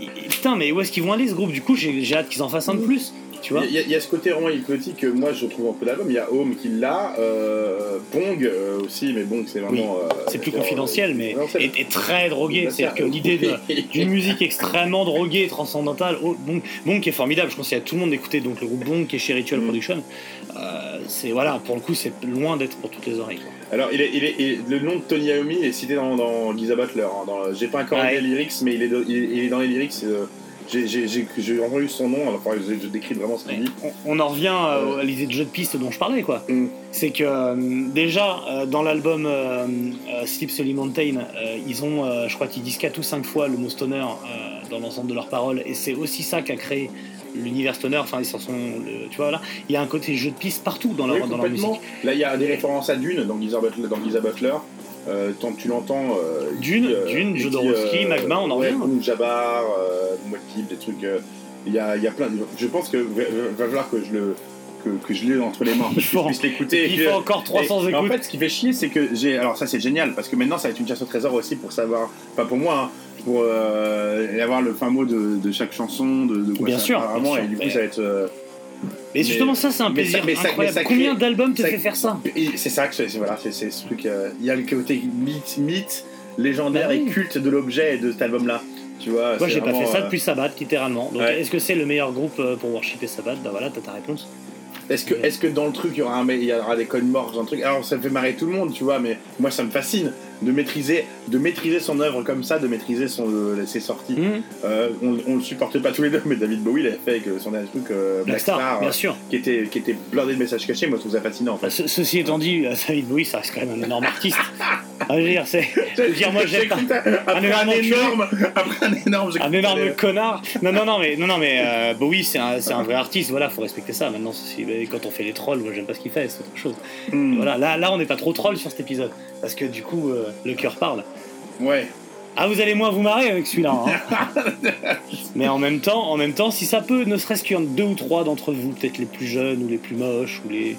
Et- et putain, mais où est-ce qu'ils vont aller ce groupe? Du coup, j'ai j'ai hâte qu'ils en fassent un de plus. Tu vois Il y, a- il y a ce côté vraiment hypnotique que moi je trouve un peu d'album. Il y a Home qui l'a, euh, Bong euh, aussi, mais Bong c'est vraiment. euh, C'est plus confidentiel, mais et très drogué. C'est-à-dire que l'idée d'une musique extrêmement droguée transcendantale, oh, bon, bon, qui est formidable. Je conseille à tout le monde d'écouter donc le groupe Bon qui est chez Ritual Mm. Production. Euh, c'est voilà, pour le coup, c'est loin d'être pour toutes les oreilles. quoi. Alors, il est, il est- il- le nom de Tony Iommi est cité dans, dans Giza Butler. hein, J'ai pas encore Ouais. les lyrics, mais il est, de- il est- il est dans les lyrics. euh, j'ai- j'ai entendu son nom, alors enfin, je, je décris vraiment ce qu'il dit. On, on en revient euh, à l'idée de jeu de piste dont je parlais, quoi. Mm. C'est que euh, déjà euh, dans l'album euh, Sleep Sully Mountain, euh, ils ont, euh, je crois qu'ils disent 4 ou 5 fois le mot stoner euh, dans l'ensemble de leurs paroles, et c'est aussi ça qui a créé l'univers stoner. Enfin, ils s'en sont, le- tu vois là, il y a un côté jeu de piste partout dans leur, Oui, dans leur musique. Là, il y a des références à Dune dans Giza Butler. Dans Giza Butler. Euh, tant que tu l'entends. euh, Dune, euh, Dune, Jodorowsky, Magma, on en ouais, revient. Boom Jabbar, euh, Motif, des trucs. euh, Il y, a, y a plein. de- Je pense que va, falloir que je le que, que je l'ai entre les mains, que je puisse l'écouter. Il faut encore 300 et- écoutes. En fait, ce qui fait chier, c'est que j'ai. Alors, ça, c'est génial, parce que maintenant, ça va être une chasse au trésor aussi pour savoir. Enfin, pour moi, hein, pour euh, avoir le fin mot de, de chaque chanson, de, de quoi Bien ça sûr, bien sûr. et du coup, ça va être. Euh, Mais justement, ça, c'est un mais plaisir mais ça- mais incroyable. ça crée- Combien d'albums te fait faire ça c'est ça que c'est. Voilà, c'est ce truc. euh, Il y a le côté mythe, mythe légendaire Bah oui. et culte de l'objet et de cet album-là. Tu vois, Moi, j'ai pas fait ça euh, depuis Sabbath, littéralement. Donc, Ouais. est-ce que c'est le meilleur groupe euh, pour worshiper Sabbath? Bah voilà, t'as ta réponse. Est-ce que, est que dans le truc il y aura, un, il y aura des codes morts, un truc? Alors ça fait marrer tout le monde, tu vois, mais moi ça me fascine de maîtriser, de maîtriser son œuvre comme ça, de maîtriser son, euh, ses sorties. Hmm Euh, on, on le supporte pas tous les deux, mais David Bowie l'avait fait avec son dernier truc euh, Black Star, bien euh, sûr. qui était qui était blindé de messages cachés. Moi je trouve ça fascinant. En Bah, fait. ce- ceci étant dit, euh, David Bowie, ça reste quand même un énorme artiste. Ah, je veux dire, c'est. Je veux dire, moi, j'aime pas. Après un, énorme enculé. énorme, après un énorme, Un connard. Non, non, non, mais, non, non, mais euh, Bowie, c'est un, c'est un vrai artiste. Voilà, faut respecter ça. Maintenant, mais quand on fait les trolls, moi, j'aime pas ce qu'il fait, c'est autre chose. Hmm. Voilà, là, là, on n'est pas trop troll sur cet épisode. Parce que du coup, euh, le cœur parle. Ouais. Ah, vous allez moins vous marrer avec celui-là. hein. Mais en même temps, en même temps, si ça peut, ne serait-ce qu'il y en a deux ou trois d'entre vous, peut-être les plus jeunes ou les plus moches ou les,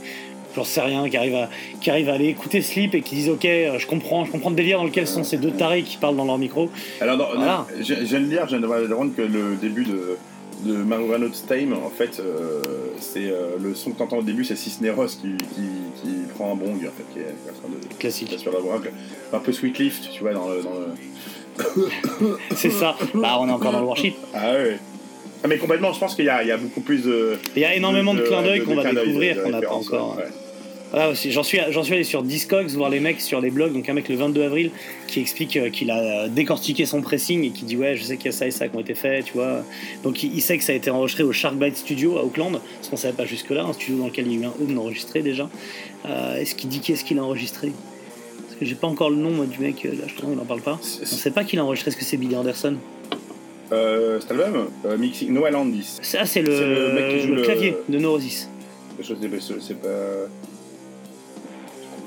j'en sais rien, qui arrivent à, qui arrivent à aller écouter Sleep et qui disent ok, euh, je comprends, je comprends le délire dans lequel sont ces deux tarés qui parlent dans leur micro. Alors, Voilà. je, je viens de lire, je viens de rendre que le début de, de Marurano Time, en fait, euh, c'est euh, le son que t'entends au début, c'est Cisneros qui, qui, qui prend un bong, en fait, qui est, qui est en train de Classique. sur la un peu Sweet Lift, tu vois, dans le. C'est ça. Bah, on est encore dans le worship. Ah ouais. Ah, mais complètement, je pense qu'il y, y a beaucoup plus de. Il y a énormément de, clins d'œil qu'on va découvrir qu'on n'a pas encore. ouais. Voilà aussi, j'en suis, j'en suis allé sur Discogs voir les mecs sur les blogs, donc un mec le 22 avril qui explique euh, qu'il a euh, décortiqué son pressing et qui dit ouais je sais qu'il y a ça et ça qui ont été faits, tu vois. Donc il, sait que ça a été enregistré au Sharkbite Studio à Auckland, ce qu'on savait pas jusque là, un studio dans lequel il y a eu un home enregistré déjà. Euh, est-ce qu'il dit qui est-ce qu'il a enregistré? Parce que j'ai pas encore le nom moi, du mec, là je crois il en parle pas. On sait pas qui l'a enregistré, est-ce que c'est Billy Anderson? Euh, cet album, euh, Mixing Noah Landis. Ça c'est le, mec qui joue le le- clavier de Neurosis. Je sais pas, c'est c'est pas.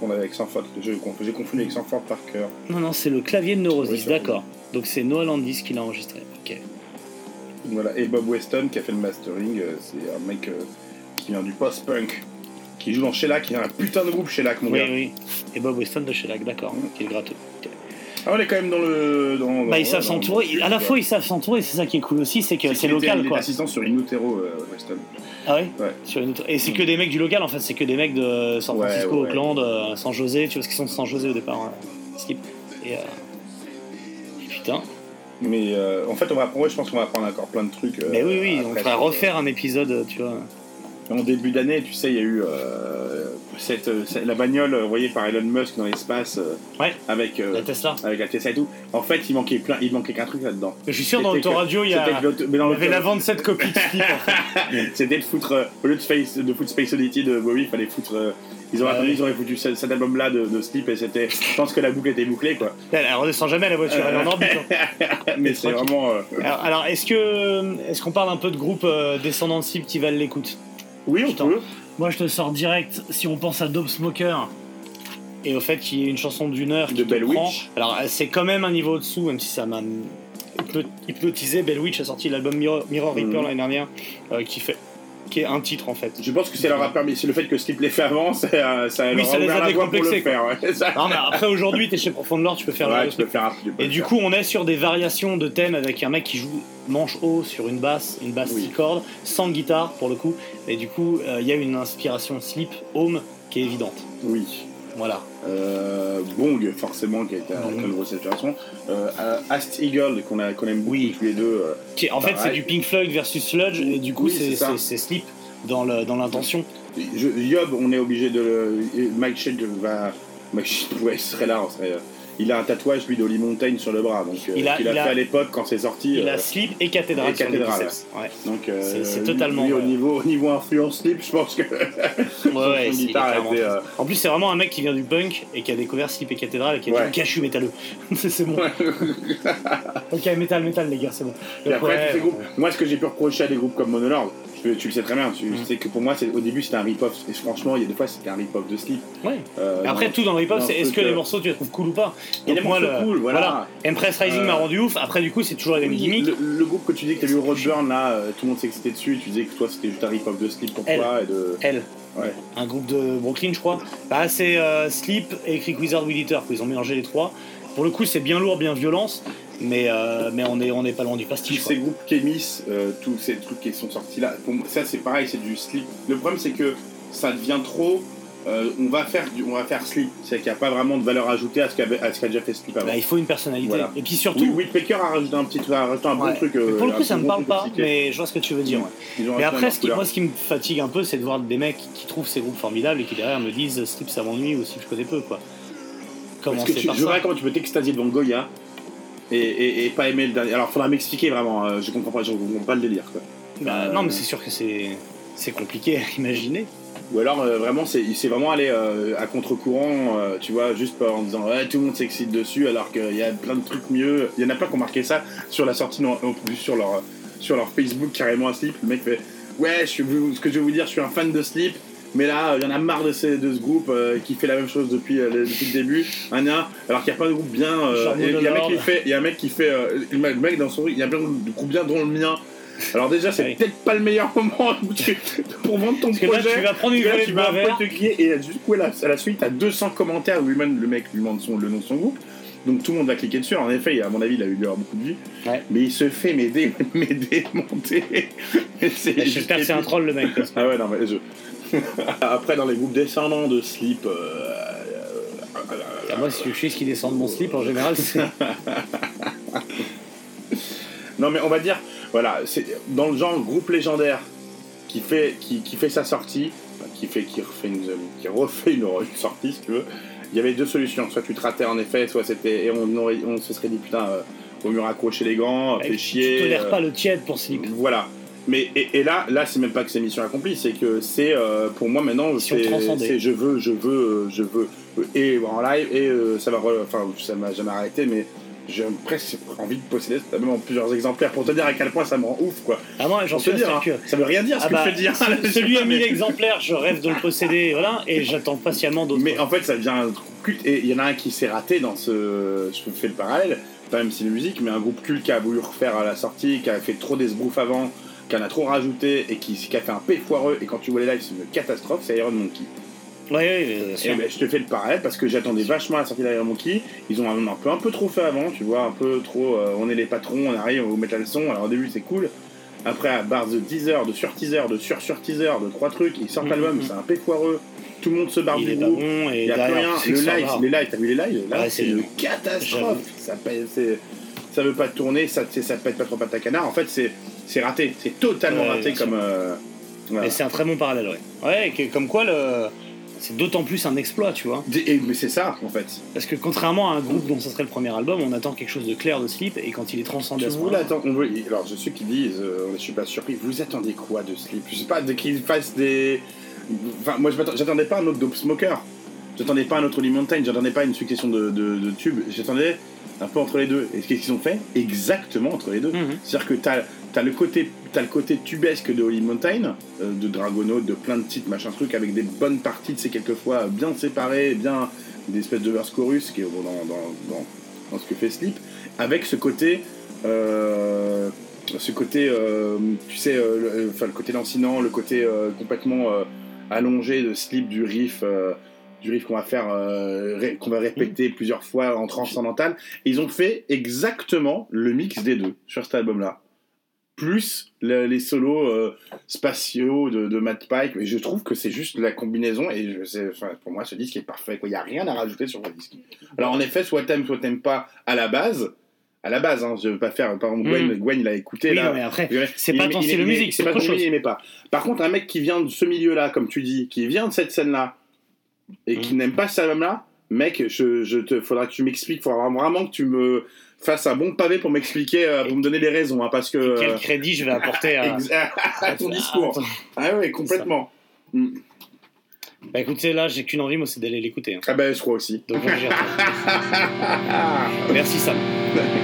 Je confonds avec Sanford, j'ai confondu avec Sanford Parker. Non non c'est le clavier de Neurosis, Oui, d'accord. Donc c'est Noah Landis qui l'a enregistré. Ok. Voilà, et Bob Weston qui a fait le mastering, euh, c'est un mec euh, qui vient du post-punk, qui joue dans Shellac, qui a un putain de groupe Shellac, mon Oui, gars. oui. Et Bob Weston de Shellac, d'accord, qui est gratteux. Ah, on est quand même dans le. Dans, Bah, ils savent s'entourer. À la fois, ils savent s'entourer, c'est ça qui est cool aussi, c'est que c'est local, quoi. assistant sur Inutero, euh, Weston. Ah ouais, Ouais. Sur une autre- Et c'est que des mecs du local, en fait, c'est que des mecs de San Francisco, ouais, ouais. Auckland, euh, San José, tu vois, parce qu'ils sont de San José au départ, hein. Skip. Et, euh... et putain. Mais euh, en fait, on va apprendre, je pense qu'on va apprendre encore plein de trucs. euh, Mais oui, oui, on va refaire un épisode, tu vois. En début d'année, tu sais, il y a eu euh, cette, euh, cette- la bagnole euh, envoyée par Elon Musk dans l'espace euh, Ouais, avec, euh, la Tesla. avec la Tesla et tout. En fait, il manquait plein, il manquait qu'un truc là-dedans. Je suis sûr, dans l'autoradio, il y, a... il y avait la vente de cette copie de Slip. en fait. C'était de foutre, euh, au lieu de, Space, de foutre Space Oddity de Bowie, il fallait foutre. euh, ils, attendu, ouais. ils auraient foutu cet, cet album-là de, de Sleep et c'était. Je pense que la boucle était bouclée quoi. Elle, elle redescend jamais la voiture, elle est en orbite. hein. Mais c'est vraiment. euh, Alors, alors, est-ce que est-ce qu'on parle un peu de groupe euh, descendant de Slip qui valent l'écoute Oui, on Putain. peut. Moi, je te sors direct. Si on pense à Dope Smoker et au fait qu'il y ait une chanson d'une heure qui De Bell Witch. alors euh, c'est quand même un niveau au-dessous, même si ça m'a hypno- hypnotisé. Bell Witch a sorti l'album Mirror, Mirror Reaper Mhm. l'année dernière, euh, qui fait qui est un titre en fait. Je pense que ça leur a permis. C'est le fait que Sleep l'ait fait avant, ça, ça Oui, leur ça a les ouvert a la voie pour le décomplexés, faire. ouais. Ça- Non, mais après aujourd'hui, t'es chez Profond Lore, tu peux faire Ouais, tu peux truc. faire un- tu peux Et du coup, on est sur des variations de thèmes avec un mec qui joue manche haut sur une basse, une basse Oui. 6 cordes, sans guitare pour le coup. Et du coup, euh, il y a une inspiration Sleep Home qui est évidente. Oui. Voilà. Euh, Bong, forcément, qui a été Bong. une grosse inspiration. Euh, Ast Eagle, qu'on aime beaucoup Oui. tous les deux. euh, Qui en fait, c'est du Pink Floyd versus Sludge, et du coup, Oui, c'est Sleep dans l'intention. Yob, on est obligé de le. Mike Shade va. Mike ouais, serait là. on serait, il a un tatouage, lui, d'Holly Mountain sur le bras. Donc, euh, Il a- qu'il a, il a- fait à l'époque quand c'est sorti. Il euh, a Sleep et Cathédrale et Cathédrale. Ouais. donc, euh, c'est- totalement lui, au, niveau, au niveau influence Sleep, je pense que. Ouais, son guitare était, euh, En plus, c'est vraiment un mec qui vient du punk et qui a découvert Sleep et Cathédrale et qui a dit je suis métalleux. c'est bon. ok, métal, métal, les gars, c'est bon. Et après, moi, ce que j'ai pu reprocher à des groupes comme Monolord, tu, tu le sais très bien, tu Mm. sais que pour moi, au début, c'était un rip-off. Et franchement, il y a des fois, c'était un rip-off de. Ouais. Euh, Après, tout dans le dans c'est est-ce que les euh, morceaux tu les trouves cool ou pas Il y a des morceaux le- cool, voilà. Empress Rising Euh, m'a rendu ouf. Après, du coup, c'est toujours les mêmes gimmicks. Le, le groupe que tu dis que t'as vu Roadburn là, euh, tout le monde s'excitait dessus, tu disais que toi c'était juste un rip-off de Sleep pour Elle. toi et de. Elle, Ouais. un groupe de Brooklyn, je crois. Bah, c'est Sleep et Creek Wizard Weed Eater, ils ont mélangé les trois. Pour le coup, c'est bien lourd, bien violence, mais, euh, mais on est, on est pas loin du Tous pastiche. ces groupes Kémis, euh, tous ces trucs qui sont sortis là, pour moi, ça c'est pareil, c'est du Sleep. Le problème c'est que ça devient trop. euh, on va faire du, on va faire Sleep, c'est qu'il n'y a pas vraiment de valeur ajoutée à ce qu'a déjà fait Sleep avant. Bah, il faut une personnalité. Voilà. Et puis surtout, Oui, a rajouté un petit, a rajouté un bon truc. Mais euh, pour le coup, un ça me bon parle pas, mais je vois ce que tu veux dire. ouais. Mais après, ce qui, moi, ce qui me fatigue un peu, c'est de voir des mecs qui trouvent ces groupes formidables et qui derrière me disent Slip ça m'ennuie ou Slip je connais peu, quoi. Parce que tu, je vois comment tu peux t'extasier devant Goya et, et, et pas aimer le dernier. Alors, faudra m'expliquer vraiment. euh, je comprends pas, je comprends pas le délire. Quoi. Bah, Euh, Non, mais c'est sûr que c'est c'est compliqué à imaginer. Ou alors euh, vraiment, c'est c'est vraiment aller euh, à contre-courant, tu vois, juste pas en disant ouais, tout le monde s'excite dessus, alors qu'il y a plein de trucs mieux. Il y en a plein qui ont marqué ça sur la sortie, non, sur leur sur leur Facebook carrément à Sleep. Le mec fait ouais, je ce que je vais vous dire, je suis un fan de Sleep. Mais là, il y en a marre de, ces, de ce groupe euh, qui fait la même chose depuis, euh, le, depuis le début. Un, alors qu'il n'y a pas de groupe bien. euh, il y a un mec qui fait, il y a un mec qui fait, le mec- dans son, il y a plein de groupes bien dont le mien. Alors déjà, c'est Oui. peut-être pas le meilleur moment tu- pour vendre ton Parce que là, projet. tu vas prendre une Là, tu vas un peu te et du coup, à la, à la suite, t'as 200 commentaires où lui-même, le mec lui demande son, le nom de son groupe. Donc tout le monde va cliquer dessus. En effet, à mon avis, il a eu d'ailleurs beaucoup de vues. Ouais. Mais il se fait m'aider, m'aider, monter. J'espère que c'est un troll le mec. parce que- Ah ouais, non, mais je. Après, dans les groupes descendants de Sleep. euh, euh, Ah, Moi, si je suis ce qui descend de mon slip, en général, c'est. Non, mais on va dire, voilà, c'est dans le genre groupe légendaire qui fait, qui, qui fait sa sortie, qui, fait, qui, refait une, qui refait une, une sortie, si tu veux. Il y avait deux solutions. Soit tu te ratais en effet, soit c'était. Et on, on se serait dit, putain, euh, vaut mieux raccrocher les gants, fait Tu chier. tolères euh, pas le tiède pour slip. Voilà. Mais et, et là, là, c'est même pas que c'est mission accomplie, c'est que c'est euh, pour moi maintenant, c'est je veux, je veux, euh, je veux, euh, et en live et euh, ça va, re- enfin, ça m'a jamais arrêté, mais j'ai presque envie de posséder même en plusieurs exemplaires pour te dire à quel point ça me rend ouf, quoi. Ah, moi, j'en te suis dire, hein, ça veut rien dire ce Ah que bah, je veux dire. ce- celui à 1000 exemplaires, je rêve de le posséder, voilà, et j'attends patiemment d'autres. Mais en fait, ça devient un groupe culte. Et il y en a un qui s'est raté dans ce. Je fais le parallèle, pas même si la musique, mais un groupe culte qui a voulu refaire à la sortie, qui a fait trop d'esbrouf avant, qui en a trop rajouté et qui, qui a fait un P foireux. Et quand tu vois les lives, c'est une catastrophe, c'est Iron Monkey. Ouais, ouais, bien Et sûr. ben, je te fais le parallèle parce que j'attendais vachement la sortie d'Iron Monkey. Ils ont un, un peu, un peu trop fait avant, tu vois, un peu trop. euh, on est les patrons, on arrive, on vous mettre la leçon. Alors au début, c'est cool. Après, à barre de teaser, de sur-teaser, de sur-sur-teaser, de trois trucs, ils sortent Mhm, l'album, mhm. c'est un P foireux. Tout le monde se barre Il du groupe. bon, et Il n'y a plus rien. Le live, les lives, t'as vu les lives? Là, Ouais, c'est une catastrophe. Ça, ça veut pas tourner, ça, ça pète pas trop pas ta canard. En fait, c'est c'est raté. C'est totalement Ouais, raté comme. euh, Voilà. C'est un très bon parallèle, ouais. Ouais, que- comme quoi, le... c'est d'autant plus un exploit, tu vois. Et- mais c'est ça, en fait. Parce que contrairement à un groupe dont ça serait le premier album, on attend quelque chose de clair de Sleep, et quand il est transcendé à ce veut- Alors, je sais qu'ils disent, euh, je suis pas surpris, vous attendez quoi de Sleep Je sais pas, de qu'ils fassent des. Enfin, moi, j'attendais pas un autre Dope Smoker. J'attendais pas un autre Holy Mountain. J'attendais pas une succession de, de- de tubes. J'attendais un peu entre les deux. Et qu'est-ce qu'ils ont fait Exactement entre les deux. Mhm. C'est-à-dire que t'as as le côté t'as le côté tubesque de Holy Mountain, euh, de Dragonaut, de plein de titres machin truc avec des bonnes parties de ces quelquefois bien séparées, bien des espèces de verse chorus qui est dans, dans, dans, dans ce que fait Sleep, avec ce côté euh, ce côté euh, tu sais euh, le, enfin, le côté lancinant, le côté euh, complètement euh, allongé de Sleep du riff. Du riff qu'on va faire, euh, qu'on va répéter plusieurs fois en transcendantal. Et ils ont fait exactement le mix des deux sur cet album-là. Plus le- les solos euh, spatiaux de, de Matt Pike. Et je trouve que c'est juste la combinaison. Et je sais, enfin, pour moi, ce disque est parfait. Il n'y a rien à rajouter sur ce disque. Alors, en effet, soit t'aimes, soit t'aimes pas à la base. À la base, hein, je veux pas faire. Par exemple, Gwen, Mm. Gwen il a écouté. Oui, là, mais après, c'est pas ton style de musique, c'est pas ton chose. il pas. Par contre, un mec qui vient de ce milieu-là, comme tu dis, qui vient de cette scène-là, et qui Mm. n'aime pas cet album-là, mec, je, je te, faudra que tu m'expliques, faudra vraiment que tu me fasses un bon pavé pour m'expliquer, euh, pour me donner les raisons, hein, parce que. Quel crédit je vais apporter à, ton discours. Ah ouais, complètement. Mm. Bah écoutez, là, j'ai qu'une envie, moi, c'est d'aller l'écouter. hein. Ah ben, je crois aussi. Donc. Merci Sam.